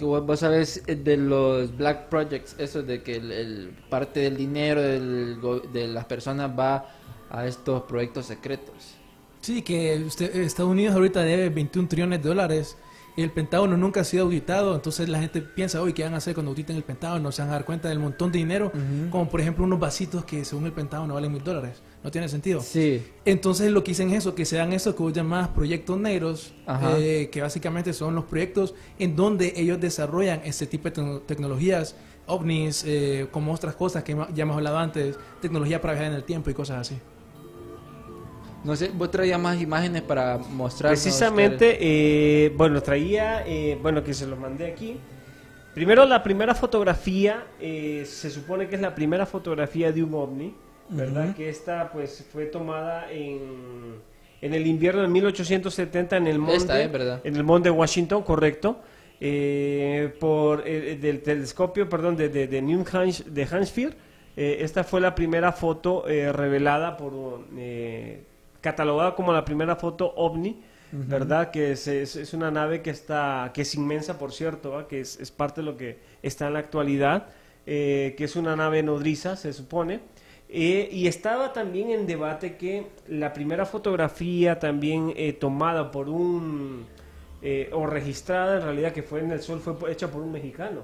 que vos, sabes eh, de los Black Projects, eso de que el, el- parte del dinero del de las personas va a estos proyectos secretos. Sí, que usted- Estados Unidos ahorita debe 21 trillones de dólares. El Pentágono nunca ha sido auditado, entonces la gente piensa, hoy ¿qué van a hacer cuando auditen el Pentágono? Se van a dar cuenta del montón de dinero, como por ejemplo unos vasitos que según el Pentágono valen mil dólares. No tiene sentido. Sí. Entonces lo que dicen es eso, que sean eso que vos llamás proyectos negros, eh, que básicamente son los proyectos en donde ellos desarrollan este tipo de tecno- tecnologías, ovnis, eh, como otras cosas que ya hemos hablado antes, tecnología para viajar en el tiempo y cosas así. No sé, vos traías más imágenes para mostrar. Precisamente, eh, bueno, traía, eh, bueno, que se los mandé aquí. Primero, la primera fotografía, eh, se supone que es la primera fotografía de un ovni, ¿verdad? Que esta, pues, fue tomada en, en el invierno de 1870 en el monte, Esta, ¿eh? ¿Verdad? en el monte de Washington, correcto, por del telescopio, perdón, de, de, de New de. Eh, esta fue la primera foto revelada por, eh, catalogada como la primera foto ovni, ¿verdad? Que es, es- es una nave que está, que es inmensa, por cierto, que es, es parte de lo que está en la actualidad, eh, que es una nave nodriza, se supone. Eh, y estaba también en debate que la primera fotografía también eh, tomada por un, eh, o registrada en realidad que fue en el sol, fue hecha por un mexicano,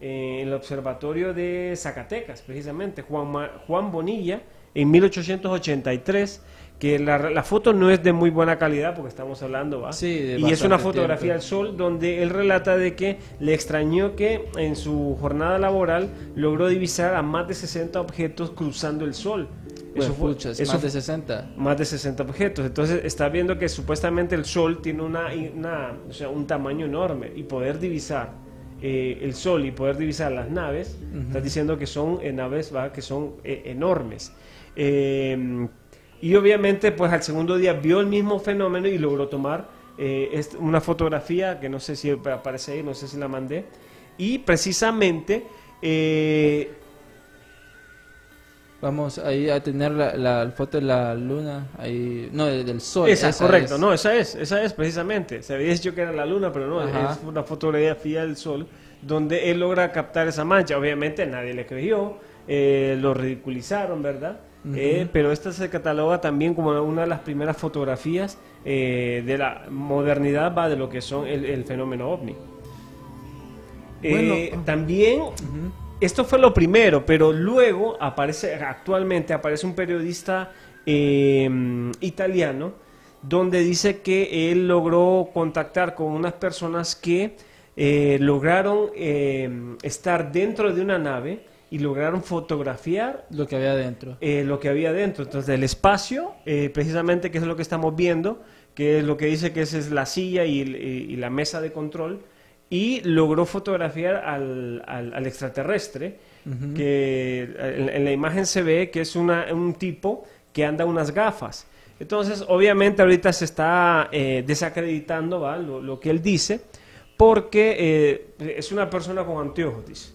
eh, en el observatorio de Zacatecas, precisamente, Juan, Ma- Juan Bonilla, en 1883, que la, la foto no es de muy buena calidad porque estamos hablando, ¿va? Sí, y es una fotografía tiempo. al sol donde él relata de que le extrañó que en su jornada laboral logró divisar a más de 60 objetos cruzando el sol. Pues, Eso fue- eso más de fue- 60. más de 60 objetos. Entonces está viendo que supuestamente el Sol tiene una, una- o sea, un tamaño enorme y poder divisar eh, el Sol y poder divisar las naves, está diciendo que son eh, naves ¿va? que son eh, enormes. Y obviamente pues al segundo día vio el mismo fenómeno y logró tomar eh, una fotografía que no sé si aparece ahí, no sé si la mandé. Y precisamente... eh, Vamos ahí a tener la, la foto de la luna, ahí, no, de- del sol. Esa, esa correcto, es. no, esa es, esa es precisamente. Se había dicho que era la luna, pero no, Ajá. es una fotografía del sol donde él logra captar esa mancha. Obviamente nadie le creyó, eh, lo ridiculizaron, ¿verdad? Eh, pero esta se cataloga también como una de las primeras fotografías eh, de la modernidad, va de lo que son el, el fenómeno ovni. Eh, Bueno. también esto fue lo primero, pero luego aparece, actualmente aparece un periodista eh, italiano donde dice que él logró contactar con unas personas que lograron eh, estar dentro de una nave y lograron fotografiar Lo que había adentro. eh, lo que había dentro. Entonces, el espacio, eh, precisamente, que es lo que estamos viendo, que es lo que dice que esa es la silla y, y- la mesa de control, y logró fotografiar al, al- al extraterrestre, que en, en la imagen se ve que es una- un tipo que anda unas gafas. Entonces, obviamente, ahorita se está eh, desacreditando ¿va? Lo, lo que él dice, porque eh, es una persona con anteojos, dice.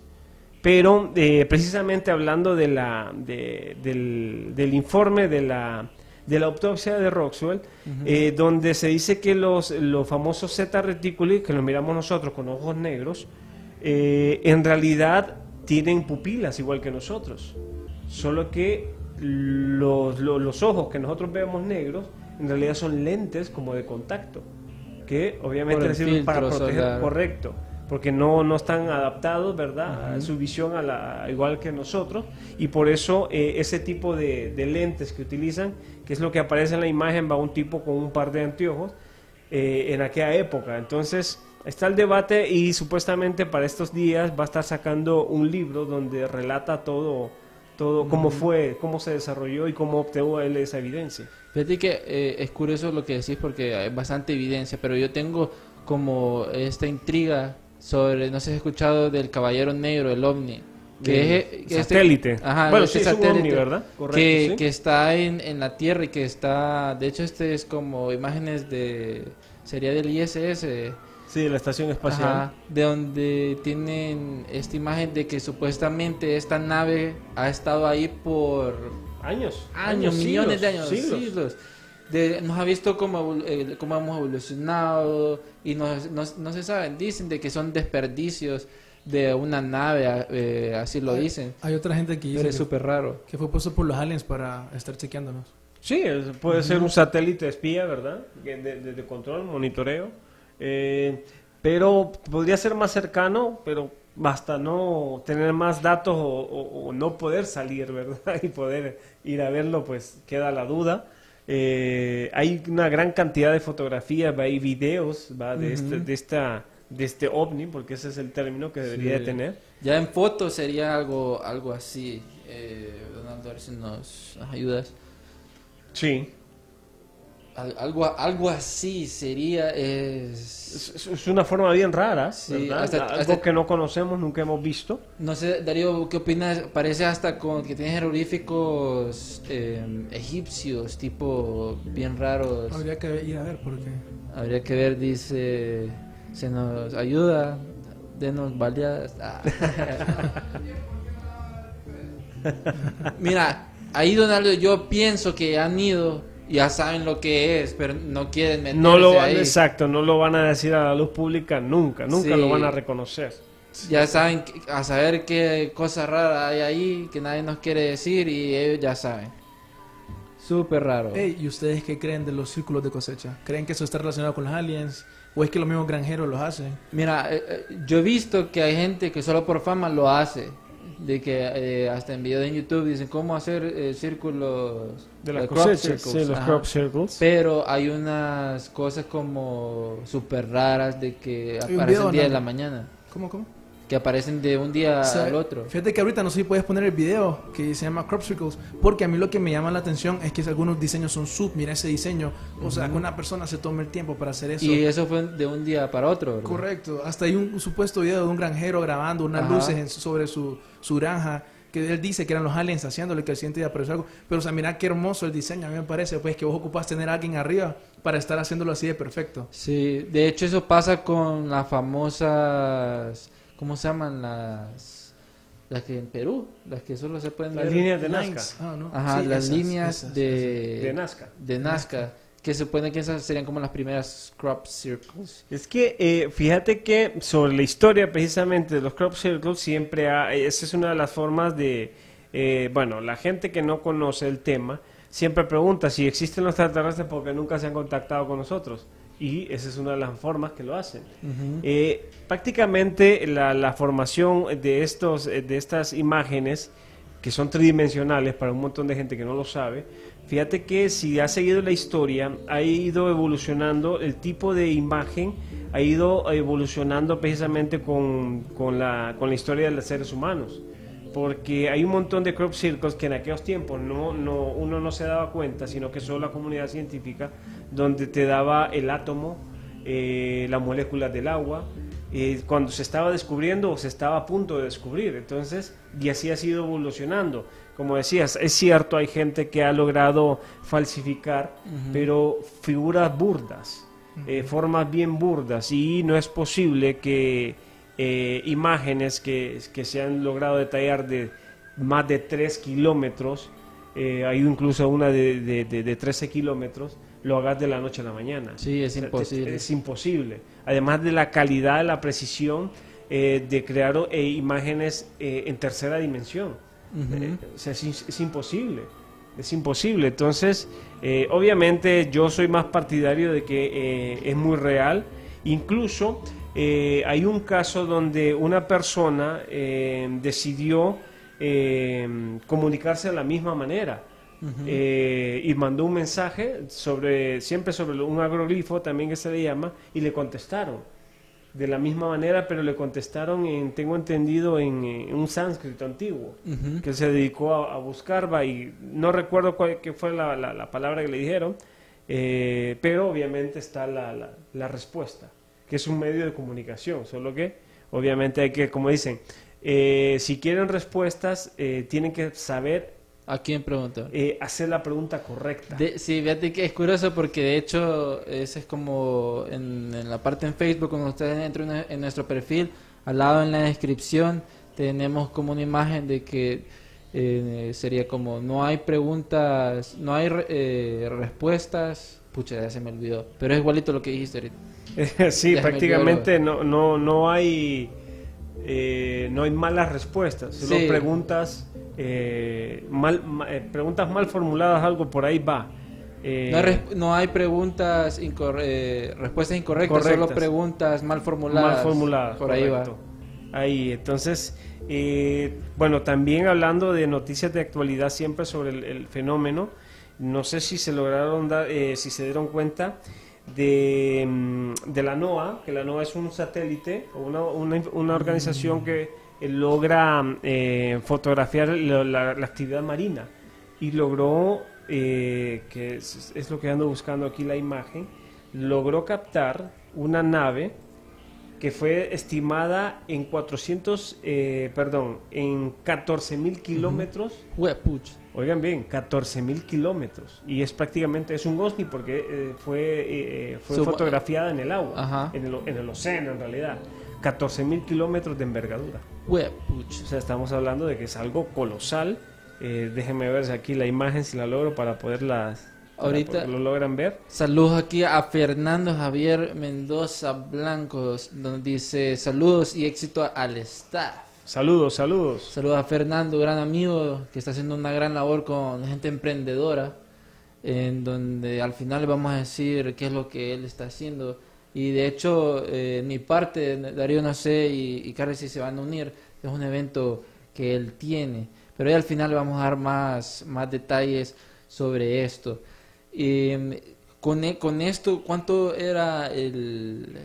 Pero eh, precisamente hablando de la, de- del, del informe de la, de la autopsia de Roxwell, eh, donde se dice que los, los famosos Z reticuli, que los miramos nosotros con ojos negros, eh, en realidad tienen pupilas igual que nosotros. Solo que los, lo- los ojos que nosotros vemos negros, en realidad son lentes como de contacto, que obviamente sirven para proteger, correcto, porque no, no están adaptados, ¿verdad? A su visión a la, igual que nosotros, y por eso eh, ese tipo de, de lentes que utilizan, que es lo que aparece en la imagen, va un tipo con un par de anteojos eh, en aquella época. Entonces, está el debate y supuestamente para estos días va a estar sacando un libro donde relata todo, todo cómo fue, cómo se desarrolló y cómo obtuvo él esa evidencia. Fíjate que eh, es curioso lo que decís porque hay bastante evidencia, pero yo tengo como esta intriga sobre, no sé si has escuchado del Caballero Negro, el OVNI. Que es, que este- satélite. ajá, Bueno, este sí, es un satélite ovni, ¿verdad? Correcto, que, sí. que está en, en la Tierra y que está, de hecho este es como imágenes de, sería del ISS, Sí, la estación espacial. Ajá, de donde tienen esta imagen de que supuestamente esta nave ha estado ahí por Años. años, millones siglos, de años, siglos. siglos. De- nos ha visto cómo, eh, cómo hemos evolucionado y nos- nos- no se saben, dicen de que son desperdicios de una nave, eh, así lo dicen, Hay otra gente que dice pero es que, súper raro. que fue puesto por los aliens para estar chequeándonos. Sí, puede ser un satélite espía, ¿verdad? De, de- de control, monitoreo. Eh, pero podría ser más cercano, pero basta no tener más datos o, o- o no poder salir, ¿verdad? Y poder ir a verlo, pues queda la duda. Eh, hay una gran cantidad de fotografías, ¿va? hay videos ¿va? De, este, de, esta, de este ovni, porque ese es el término que debería Sí. de tener. Ya en fotos sería algo, algo así. Eh, Donaldo, a ver si nos, nos ayudas. Sí. Al- algo, algo así sería. Es... Es, es una forma bien rara, Sí, hasta- Algo hasta- que no conocemos, nunca hemos visto. No sé, Darío, ¿qué opinas? Parece hasta con que tiene jeroglíficos eh, egipcios, tipo bien raros. Habría que ir a ver porque... Habría que ver, dice, se nos ayuda, denos baleadas. Ah. Mira, ahí Donaldo, yo pienso que han ido, ya saben lo que es, pero no quieren meterse No lo van, ahí. exacto, no lo van a decir a la luz pública nunca, nunca Sí. lo van a reconocer. Ya saben, a saber qué cosa rara hay ahí que nadie nos quiere decir y ellos ya saben. Súper raro. Ey, ¿y ustedes qué creen de los círculos de cosecha? ¿Creen que eso está relacionado con los aliens? ¿O es que los mismos granjeros los hacen? Mira, eh, eh, yo he visto que hay gente que solo por fama lo hace. De que eh, hasta en videos en YouTube dicen cómo hacer eh, círculos De las crop cosechas, circles, sí, los ajá. crop circles. Pero hay unas cosas como súper raras de que aparecen video, día de ¿no? la mañana. ¿Cómo, cómo? Que aparecen de un día O sea, al otro. Fíjate que ahorita no sé si puedes poner el video que se llama Crop Circles, porque a mí lo que me llama la atención es que algunos diseños son sub, mira ese diseño, o sea, que una persona se tome el tiempo para hacer eso. Y eso fue de un día para otro, ¿verdad? Correcto, hasta hay un, supuesto video de un granjero grabando unas Ajá. luces en- sobre su, su granja, que él dice que eran los aliens haciéndole que el siguiente día apareció algo, pero o sea, mira qué hermoso el diseño, a mí me parece, pues que vos ocupas tener a alguien arriba para estar haciéndolo así de perfecto. Sí, de hecho eso pasa con las famosas, ¿cómo se llaman las? Las que en Perú, las que solo se pueden Las ver. líneas de Lines, Nazca, ah, ¿no? Ajá, Sí, las esas, líneas esas, de, de Nazca. de Nazca, que se supone que esas serían como las primeras crop circles. Es que eh, fíjate que sobre la historia precisamente de los crop circles siempre ha, esa es una de las formas de, eh, bueno, la gente que no conoce el tema siempre pregunta si existen los extraterrestres porque nunca se han contactado con nosotros. Y esa es una de las formas que lo hacen. Eh, prácticamente la, la formación de, estos, eh, de estas imágenes, que son tridimensionales para un montón de gente que no lo sabe, fíjate que si ha seguido la historia, ha ido evolucionando el tipo de imagen, ha ido evolucionando precisamente con, con la, con la historia de los seres humanos. Porque hay un montón de crop circles que en aquellos tiempos no, no, uno no se daba cuenta, sino que solo la comunidad científica, donde te daba el átomo, eh, las moléculas del agua, eh, cuando se estaba descubriendo o se estaba a punto de descubrir. Entonces, y así ha sido evolucionando. Como decías, es cierto, hay gente que ha logrado falsificar, pero figuras burdas, eh, formas bien burdas, y no es posible que eh, imágenes que, que se han logrado detallar de más de 3 kilómetros, eh, hay incluso una de, de, de- de 13 kilómetros, lo hagas de la noche a la mañana. Sí, es imposible. Es, imposible. Además de la calidad, la precisión eh, de crear eh, imágenes eh, en tercera dimensión. O sea, es, imposible. Es imposible. Entonces, obviamente yo soy más partidario de que es muy real. Incluso eh, hay un caso donde una persona eh, decidió eh, comunicarse de la misma manera. Eh, y mandó un mensaje sobre siempre sobre un agroglifo también que se le llama y le contestaron de la misma manera pero le contestaron en tengo entendido en, un sánscrito antiguo que se dedicó a, a buscar va, y no recuerdo cuál qué fue la, la- la palabra que le dijeron eh, pero obviamente está la, la- la respuesta que es un medio de comunicación solo que obviamente hay que como dicen eh, si quieren respuestas eh, tienen que saber ¿A quién pregunta? eh, hacer la pregunta correcta. De- sí, fíjate que es curioso porque de hecho ese es como en, en la parte en Facebook, cuando ustedes entran en, en nuestro perfil, al lado en la descripción tenemos como una imagen de que eh, sería como no hay preguntas, no hay eh, respuestas, pucha, ya se me olvidó, pero es igualito lo que dijiste ahorita. sí, Ya prácticamente no, no, no hay eh, no hay malas respuestas, solo Sí. preguntas eh, mal, ma- eh, preguntas mal formuladas, algo por ahí va. No hay, no hay preguntas incorre- respuestas incorrectas, solo preguntas mal formuladas. Mal formuladas. Por ahí va. Ahí, entonces, eh, bueno, también hablando de noticias de actualidad siempre sobre el, fenómeno, no sé si se lograron dar, eh, si se dieron cuenta de, mm, la NOAA, que la NOAA es un satélite o una, organización que eh, logra eh, fotografiar la, actividad marina y logró, eh, que es lo que ando buscando aquí la imagen, logró captar una nave que fue estimada en 400, eh, perdón, en 14 mil kilómetros. Huepuch. Oigan bien, 14 mil kilómetros. Y es prácticamente, es un OSNI porque eh, fue, eh, fue Suba- fotografiada en el agua, Ajá. en el, en el océano en realidad. 14 mil kilómetros de envergadura. Huepuch. O sea, estamos hablando de que es algo colosal. Eh, déjenme ver si aquí la imagen, si la logro para poderlas... Ahorita- lo logran ver. Saludos aquí a Fernando Javier Mendoza Blancos, donde dice saludos y éxito al staff. Saludos, saludos. Saludos a Fernando, gran amigo, que está haciendo una gran labor con gente emprendedora, en donde al final vamos a decir qué es lo que él está haciendo. Y de hecho, eh, mi parte, Darío no sé y, y Carlos si se van a unir, es un evento que él tiene. Pero ahí al final vamos a dar más, más detalles sobre esto. Mm, con, e- con esto, ¿cuánto era el,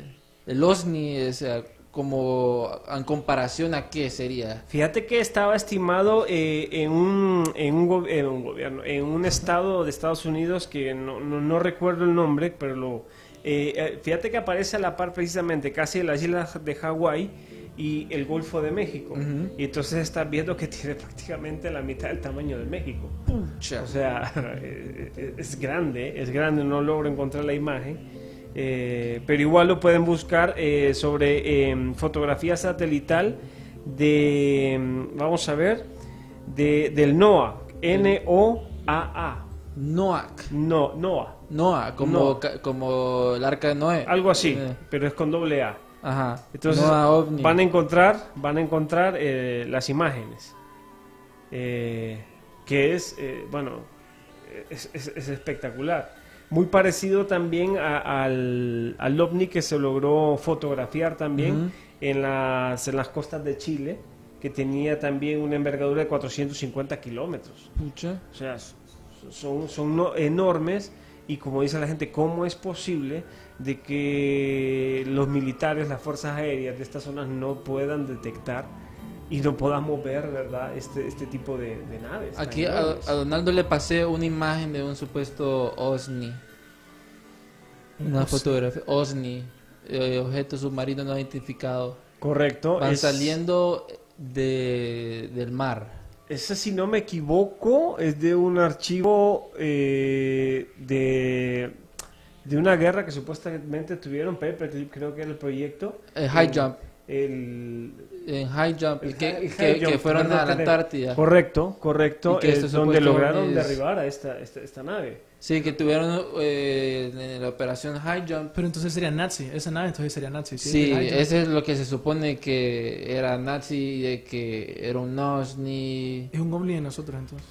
el OSNI? O sea, como en comparación a qué sería. Fíjate que estaba estimado eh, en, un, en, un en un gobierno, en un estado de Estados Unidos que no, no, no recuerdo el nombre, pero lo, eh, eh, fíjate que aparece a la par precisamente casi de las islas de Hawái y el Golfo de México. Ujú. Y entonces estás viendo que tiene prácticamente la mitad del tamaño de México. Pucha. O sea, eh, es grande, es grande, no logro encontrar la imagen. eh, pero igual lo pueden buscar eh, sobre eh, fotografía satelital de, mm, vamos a ver, de, del NOAA, N-O-A-A, Noac. no, NOAA, Noah, como, Noah. ca- como el arca de Noé. algo así, Eh, pero es con doble A. Ajá. Entonces OVNI. van a encontrar, van a encontrar eh, las imágenes, eh, que es, eh, bueno, es, es- es espectacular. Muy parecido también a- al, al ovni que se logró fotografiar también en, las, en las costas de Chile, que tenía también una envergadura de 450 kilómetros. O sea, son, son no- enormes y como dice la gente, ¿cómo es posible de que los militares, las fuerzas aéreas de estas zonas no puedan detectar y no podamos ver, ¿verdad?, este, este tipo de, de naves. Aquí a, a Donaldo le pasé una imagen de un supuesto OSNI. Una fotografía. OSNI. eh, objeto submarino no identificado. Correcto. Van es- saliendo de, del mar. Ese, si no me equivoco, es de un archivo eh, de, de una guerra que supuestamente tuvieron, Pepe, creo que era el proyecto. El high El- jump. El, En high jump. el que, high- que- fueron a la Antártida. Correcto, correcto. Y que es este donde lograron es- derribar a esta, esta, esta nave. Sí, que tuvieron eh, en la operación high jump. Pero entonces sería nazi. Esa nave entonces sería nazi. Sí, yo- ese es lo que se supone que era nazi, de que era un OSNI. Es un ovni de nosotros entonces.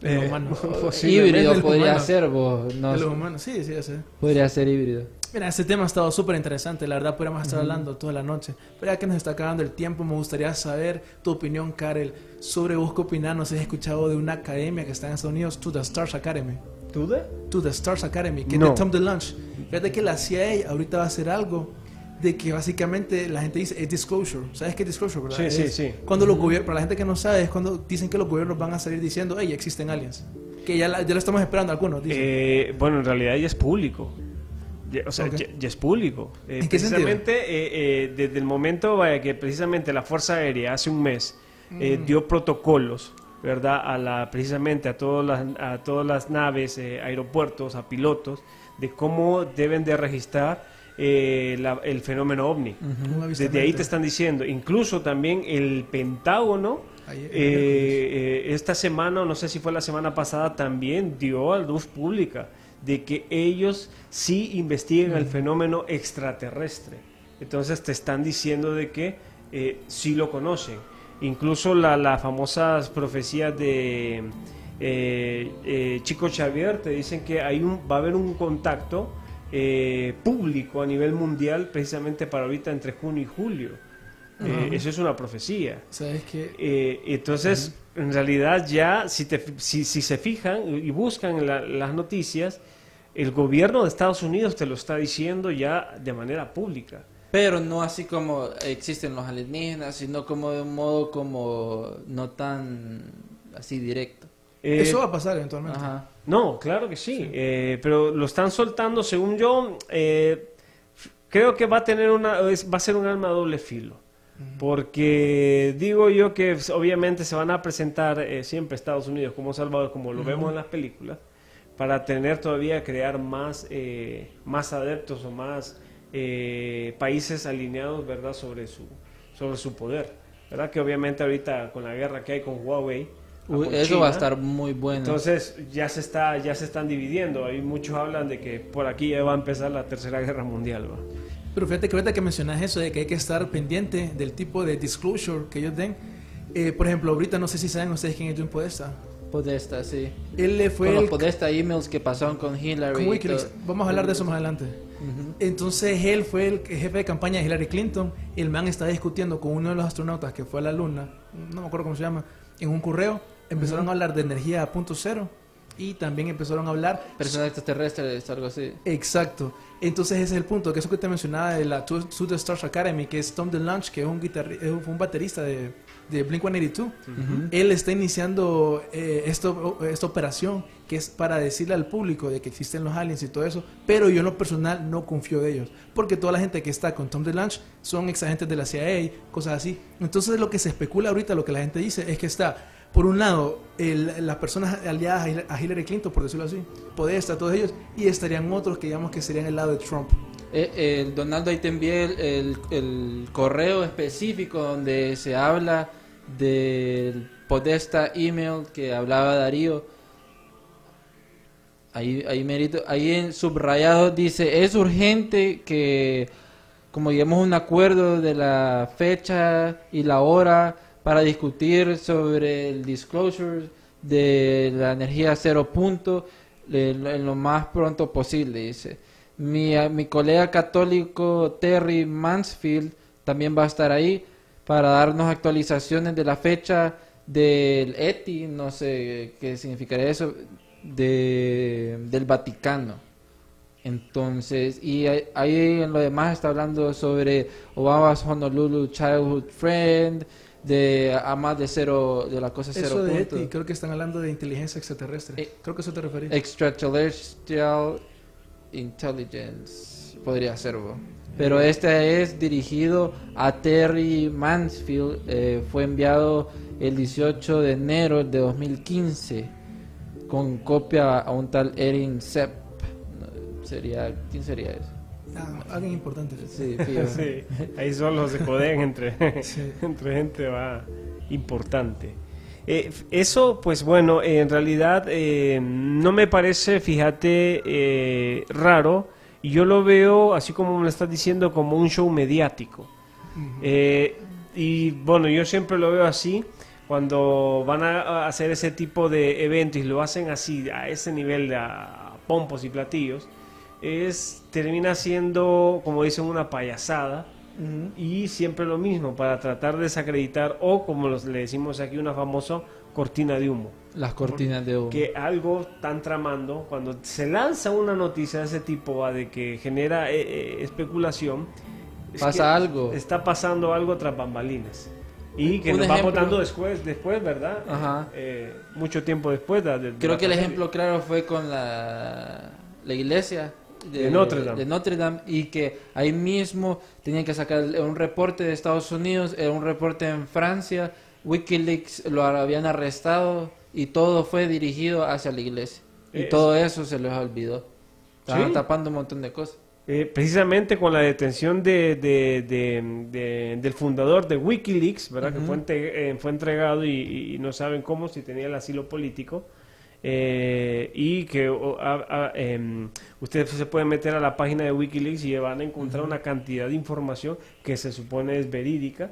De Eh, los humanos. Posiblemente Híbrido podría humanos. ser, vos. No, De los humanos. Sí, sí, sé. podría ser híbrido. Mira, este tema ha estado súper interesante, la verdad podríamos estar hablando toda la noche, pero ya que nos está acabando el tiempo, me gustaría saber tu opinión, Karel, sobre vos qué opinás, no sé si has escuchado de una academia que está en Estados Unidos, To The Stars Academy, ¿Tú de? To The Stars Academy, que No. es de Tom DeLonge. Fíjate que la CIA ahorita va a hacer algo de que básicamente la gente dice es disclosure, ¿sabes qué es disclosure, verdad? Sí, sí, Es sí. Cuando los gobiernos, para la gente que no sabe, es cuando dicen que los gobiernos van a salir diciendo, hey, existen aliens, que ya, la- ya lo estamos esperando algunos, dicen. Eh, bueno, en realidad ya es público. Ya- o sea, ya, ya es público. Eh, ¿En precisamente eh, eh, desde el momento vaya, que precisamente la Fuerza Aérea hace un mes Mm. dio protocolos, ¿verdad? A la, precisamente a todas las, a todas las naves, aeropuertos, a pilotos, de cómo deben de registrar eh, la- el fenómeno ovni. Desde ahí te están diciendo, incluso también el Pentágono, eh, eh, esta semana, o no sé si fue la semana pasada, también dio a luz pública de que ellos sí investigan el fenómeno extraterrestre. Entonces te están diciendo de que sí lo conocen. Incluso la- las famosas profecías de Chico Xavier te dicen que hay un, va a haber un contacto eh, público a nivel mundial precisamente para ahorita entre junio y julio. Eh, eso es una profecía. ¿Sabes qué? Eh, entonces, en realidad ya, si, te, si, si se fijan y buscan la- las noticias, el gobierno de Estados Unidos te lo está diciendo ya de manera pública. Pero no así como existen los alienígenas, sino como de un modo como no tan así directo. Eh, Eso va a pasar eventualmente. Ajá. No, claro que sí, eh, pero lo están soltando, según yo, eh, creo que va a tener una, va a ser un arma de doble filo, porque digo yo que s- obviamente se van a presentar eh, siempre Estados Unidos como Salvador, como lo vemos en las películas, para tener todavía crear más, eh, más adeptos o más eh, países alineados, verdad, sobre su, sobre su poder, verdad que obviamente ahorita con la guerra que hay con Huawei, Uy, con eso va a estar muy bueno. entonces ya se está ya se están dividiendo. Hay muchos hablan de que por aquí ya va a empezar la tercera guerra mundial. ¿va? Pero fíjate que ahorita que mencionas eso de que hay que estar pendiente del tipo de disclosure que ellos den. eh, por ejemplo, ahorita no sé si saben ustedes quién es John Podesta. Podesta, sí. Él le fue Con los el Podesta emails que pasaron con Hillary. con Wikileaks. Vamos a hablar de eso más adelante. Ujú. Entonces él fue el jefe de campaña de Hillary Clinton. El man está discutiendo con uno de los astronautas que fue a la luna, no me acuerdo cómo se llama, en un correo. Empezaron a hablar de energía a punto cero y también empezaron a hablar Personas extraterrestres, algo así. Exacto. Entonces ese es el punto, que eso que te mencionaba de la To To The Stars Academy, que es Tom DeLonge, que es un, es un baterista de, de Blink-182. Él está iniciando eh, esto, esta operación que es para decirle al público de que existen los aliens y todo eso, pero yo en lo personal no confío de ellos, porque toda la gente que está con Tom DeLonge son ex agentes de la CIA, cosas así. Entonces lo que se especula ahorita, lo que la gente dice, es que está por un lado, el- las personas aliadas a Hil- a Hillary Clinton, por decirlo así, Podesta, todos ellos, y estarían otros que digamos que serían el lado de Trump. Eh, el Donaldo, ahí te envié el, correo específico donde se habla del Podesta email que hablaba Darío. Ahí, ahí, merito, ahí en subrayado dice, es urgente que como lleguemos un acuerdo de la fecha y la hora para discutir sobre el disclosure de la energía cero punto en lo más pronto posible, dice. Mi, mi colega católico Terry Mansfield también va a estar ahí para darnos actualizaciones de la fecha del ETI, no sé qué significaría eso, de, del Vaticano. Entonces, y ahí en lo demás está hablando sobre Obama's Honolulu Childhood Friend, de a más de cero, de la cosa cero Eso de punto. ETI, creo que están hablando de inteligencia extraterrestre. Eh, creo que eso te referís. Extraterrestrial Intelligence, podría ser, bo. pero este es dirigido a Terry Mansfield, eh, fue enviado el 18 de enero de 2015 con copia a un tal Erin Sepp. Sería, ¿quién sería eso? Ah, alguien importante. Sí. Sí, ahí solo se joden entre, Sí. entre gente va importante. Eh, eso, pues bueno, eh, en realidad eh, no me parece, fíjate, eh, raro. Y yo lo veo, así como me lo estás diciendo, como un show mediático. Eh, y bueno, yo siempre lo veo así. Cuando van a a hacer ese tipo de eventos y lo hacen así, a ese nivel de a pompos y platillos, es termina siendo, como dicen, una payasada. Y siempre lo mismo, para tratar de desacreditar, o como los- le decimos aquí, una famosa cortina de humo. Las cortinas de humo. Que algo están tramando, cuando se lanza una noticia de ese tipo, de que genera eh, eh, especulación, es Pasa que algo. Está pasando algo tras bambalinas. Y que Un nos va votando después, después ¿verdad? Ajá. Eh, mucho tiempo después. de- de- de Creo que el ejemplo claro fue con la, la iglesia De Notre Dame. de Notre Dame, y que ahí mismo tenían que sacar un reporte de Estados Unidos, un reporte en Francia, Wikileaks lo habían arrestado y todo fue dirigido hacia la iglesia. Y Es- todo eso se les olvidó. Estaban Sí. tapando un montón de cosas. Eh, precisamente con la detención de, de- de- de- del fundador de Wikileaks, ¿verdad? Que fue, eh, fue entregado y, y no saben cómo, si tenía el asilo político. Eh, y que o, a- a- em, ustedes se pueden meter a la página de Wikileaks y van a encontrar una cantidad de información que se supone es verídica.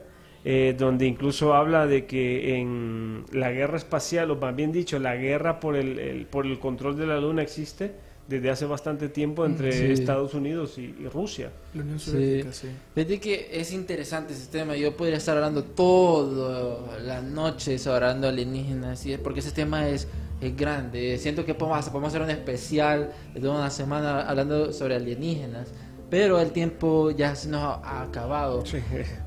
eh, donde incluso habla de que en la guerra espacial, o más bien dicho, la guerra por el, el- por el control de la Luna existe desde hace bastante tiempo entre Sí. Estados Unidos y, y Rusia. La Unión Sí. Soviética, sí. Fíjate que es interesante ese tema. Yo podría estar hablando toda la noche sobre hablando alienígenas, y es porque ese tema es, es grande. Siento que podemos, podemos hacer un especial de toda una semana hablando sobre alienígenas, pero el tiempo ya se nos ha acabado.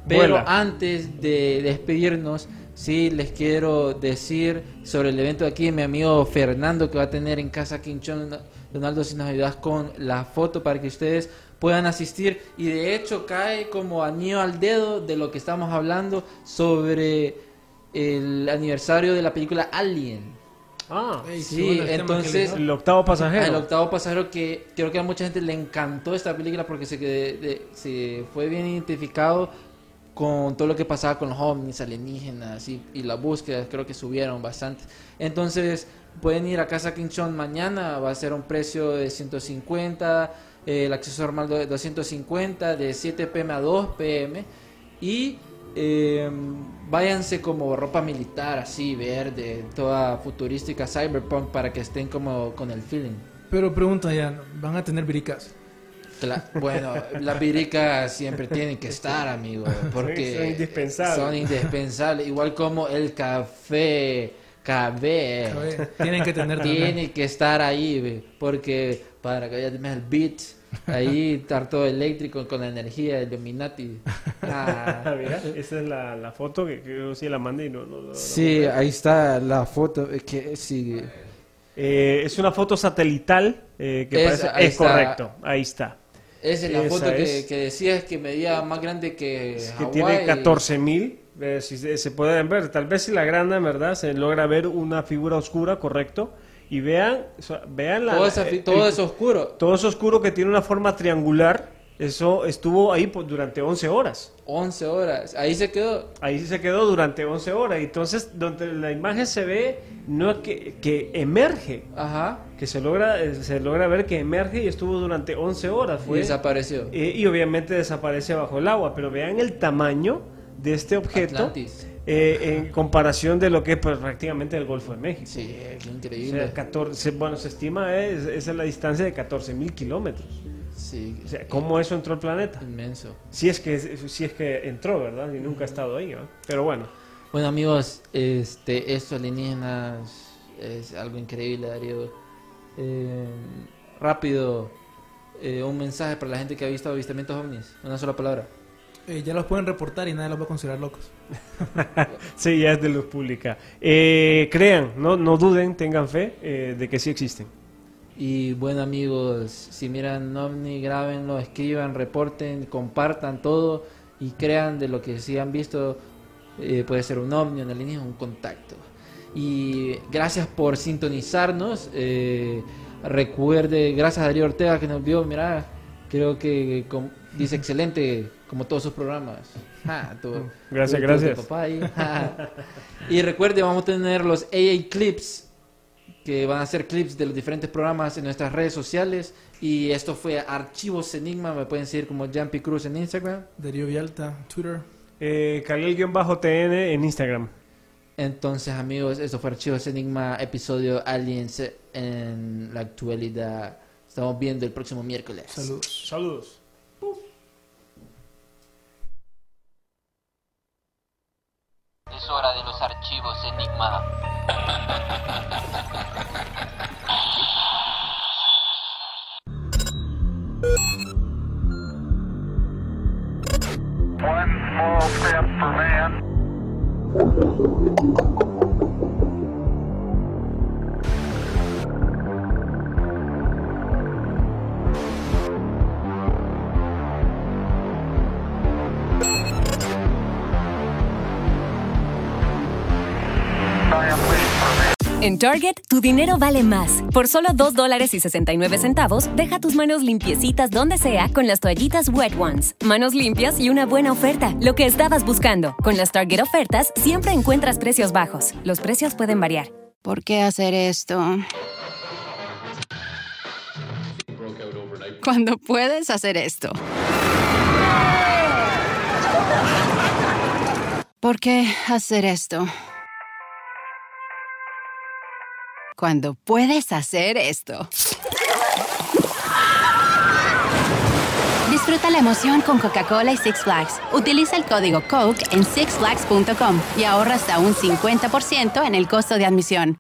Pero Vuela. antes de despedirnos, sí les quiero decir sobre el evento de aquí, mi amigo Fernando que va a tener en casa Quinchón. Donaldo, si nos ayudas con la foto para que ustedes puedan asistir. Y de hecho cae como anillo al dedo de lo que estamos hablando sobre el aniversario de la película Alien. Ah, Sí, entonces- el octavo pasajero. El octavo pasajero que creo que a mucha gente le encantó esta película porque se, que- de- se fue bien identificado con todo lo que pasaba con los ovnis alienígenas y, y las búsquedas, creo que subieron bastante. Entonces pueden ir a Casa Quinchón mañana, va a ser un precio de 150, eh, el acceso normal de 250, de 7 pm a 2 pm y eh, váyanse como ropa militar así, verde, toda futurística, cyberpunk para que estén como con el feeling. Pero pregunta ya, ¿van a tener viricas? Cla- bueno, las viricas siempre tienen que estar, amigo, porque Son indispensables. son indispensables. Igual como el café, ver, Tienen que tener también. tiene que estar ahí, porque para que ya tengas el beat, ahí estar todo eléctrico con la energía de Illuminati. Ah, mira, esa es la, la foto que, que yo sí la mandé y no, no- no- sí, ahí está la foto, es que sí. Eh, es una foto satelital eh, que Esa, parece- ahí es está. correcto, ahí está. Esa es la Esa foto que, es. que decías que medía más grande que Es que Hawái. tiene 14 mil. si se, se pueden ver, tal vez si la grande, en verdad, se logra ver una figura oscura, correcto. Y vean, o sea, vean la, Todo, esa eh, todo el- oscuro. todo eso oscuro que tiene una forma triangular. Eso estuvo ahí por- durante 11 horas. 11 horas. Ahí se quedó. Ahí se quedó durante 11 horas. Entonces, donde la imagen se ve, no es que, que emerge, Ajá. que se logra, eh, se logra ver que emerge y estuvo durante 11 horas. Y Fue, desapareció. eh, y obviamente desaparece bajo el agua. Pero vean el tamaño de este objeto Atlantis. Eh, en comparación de lo que es pues, prácticamente el Golfo de México. Sí, qué O increíble. sea, 14, bueno, se estima es, esa es la distancia de 14 mil kilómetros. Sí, O sea, ¿cómo eso entró al planeta? inmenso. Si es que si es que entró, ¿verdad? Y nunca ha estado ahí, ¿no? Pero bueno. Bueno, amigos, este, esto alienígenas es algo increíble, Darío. Eh, rápido, eh, un mensaje para la gente que ha visto avistamientos ovnis. Una sola palabra. Eh, ya los pueden reportar y nadie los va a considerar locos. Sí, ya es de luz pública. Eh, crean, no, no duden, tengan fe eh, de que sí existen. Y bueno, amigos, si miran ovni, grábenlo, escriban, reporten, compartan todo y crean de lo que sí han visto. eh, puede ser un ovni, un alienígena, un contacto. Y gracias por sintonizarnos. eh, recuerde, gracias a Darío Ortega que nos vio. Mira, creo que com- dice excelente como todos sus programas. Ja, tu- Gracias, tu- tu- tu gracias. papá ahí, ja. y recuerde, vamos a tener los AA Clips que van a ser clips de los diferentes programas en nuestras redes sociales. Y esto fue Archivos Enigma. Me pueden seguir como Jumpy Cruz en Instagram. Darío Vialta, Twitter. Eh, Khalil-TN en Instagram. Entonces, amigos, esto fue Archivos Enigma, episodio Aliens en la actualidad. Estamos viendo el próximo miércoles. Saludos. Saludos. Es hora de los archivos Enigma. One small step for man, En Target, tu dinero vale más. Por solo 2 dólares y 69 centavos, deja tus manos limpiecitas donde sea con las toallitas Wet Ones. Manos limpias y una buena oferta. Lo que estabas buscando. Con las Target ofertas, siempre encuentras precios bajos. Los precios pueden variar. ¿Por qué hacer esto? Cuando puedes hacer esto. ¿Por qué hacer esto? Cuando puedes hacer esto. Disfruta la emoción con Coca-Cola y Six Flags. Utiliza el código COKE en sixflags.com y ahorra hasta un 50% en el costo de admisión.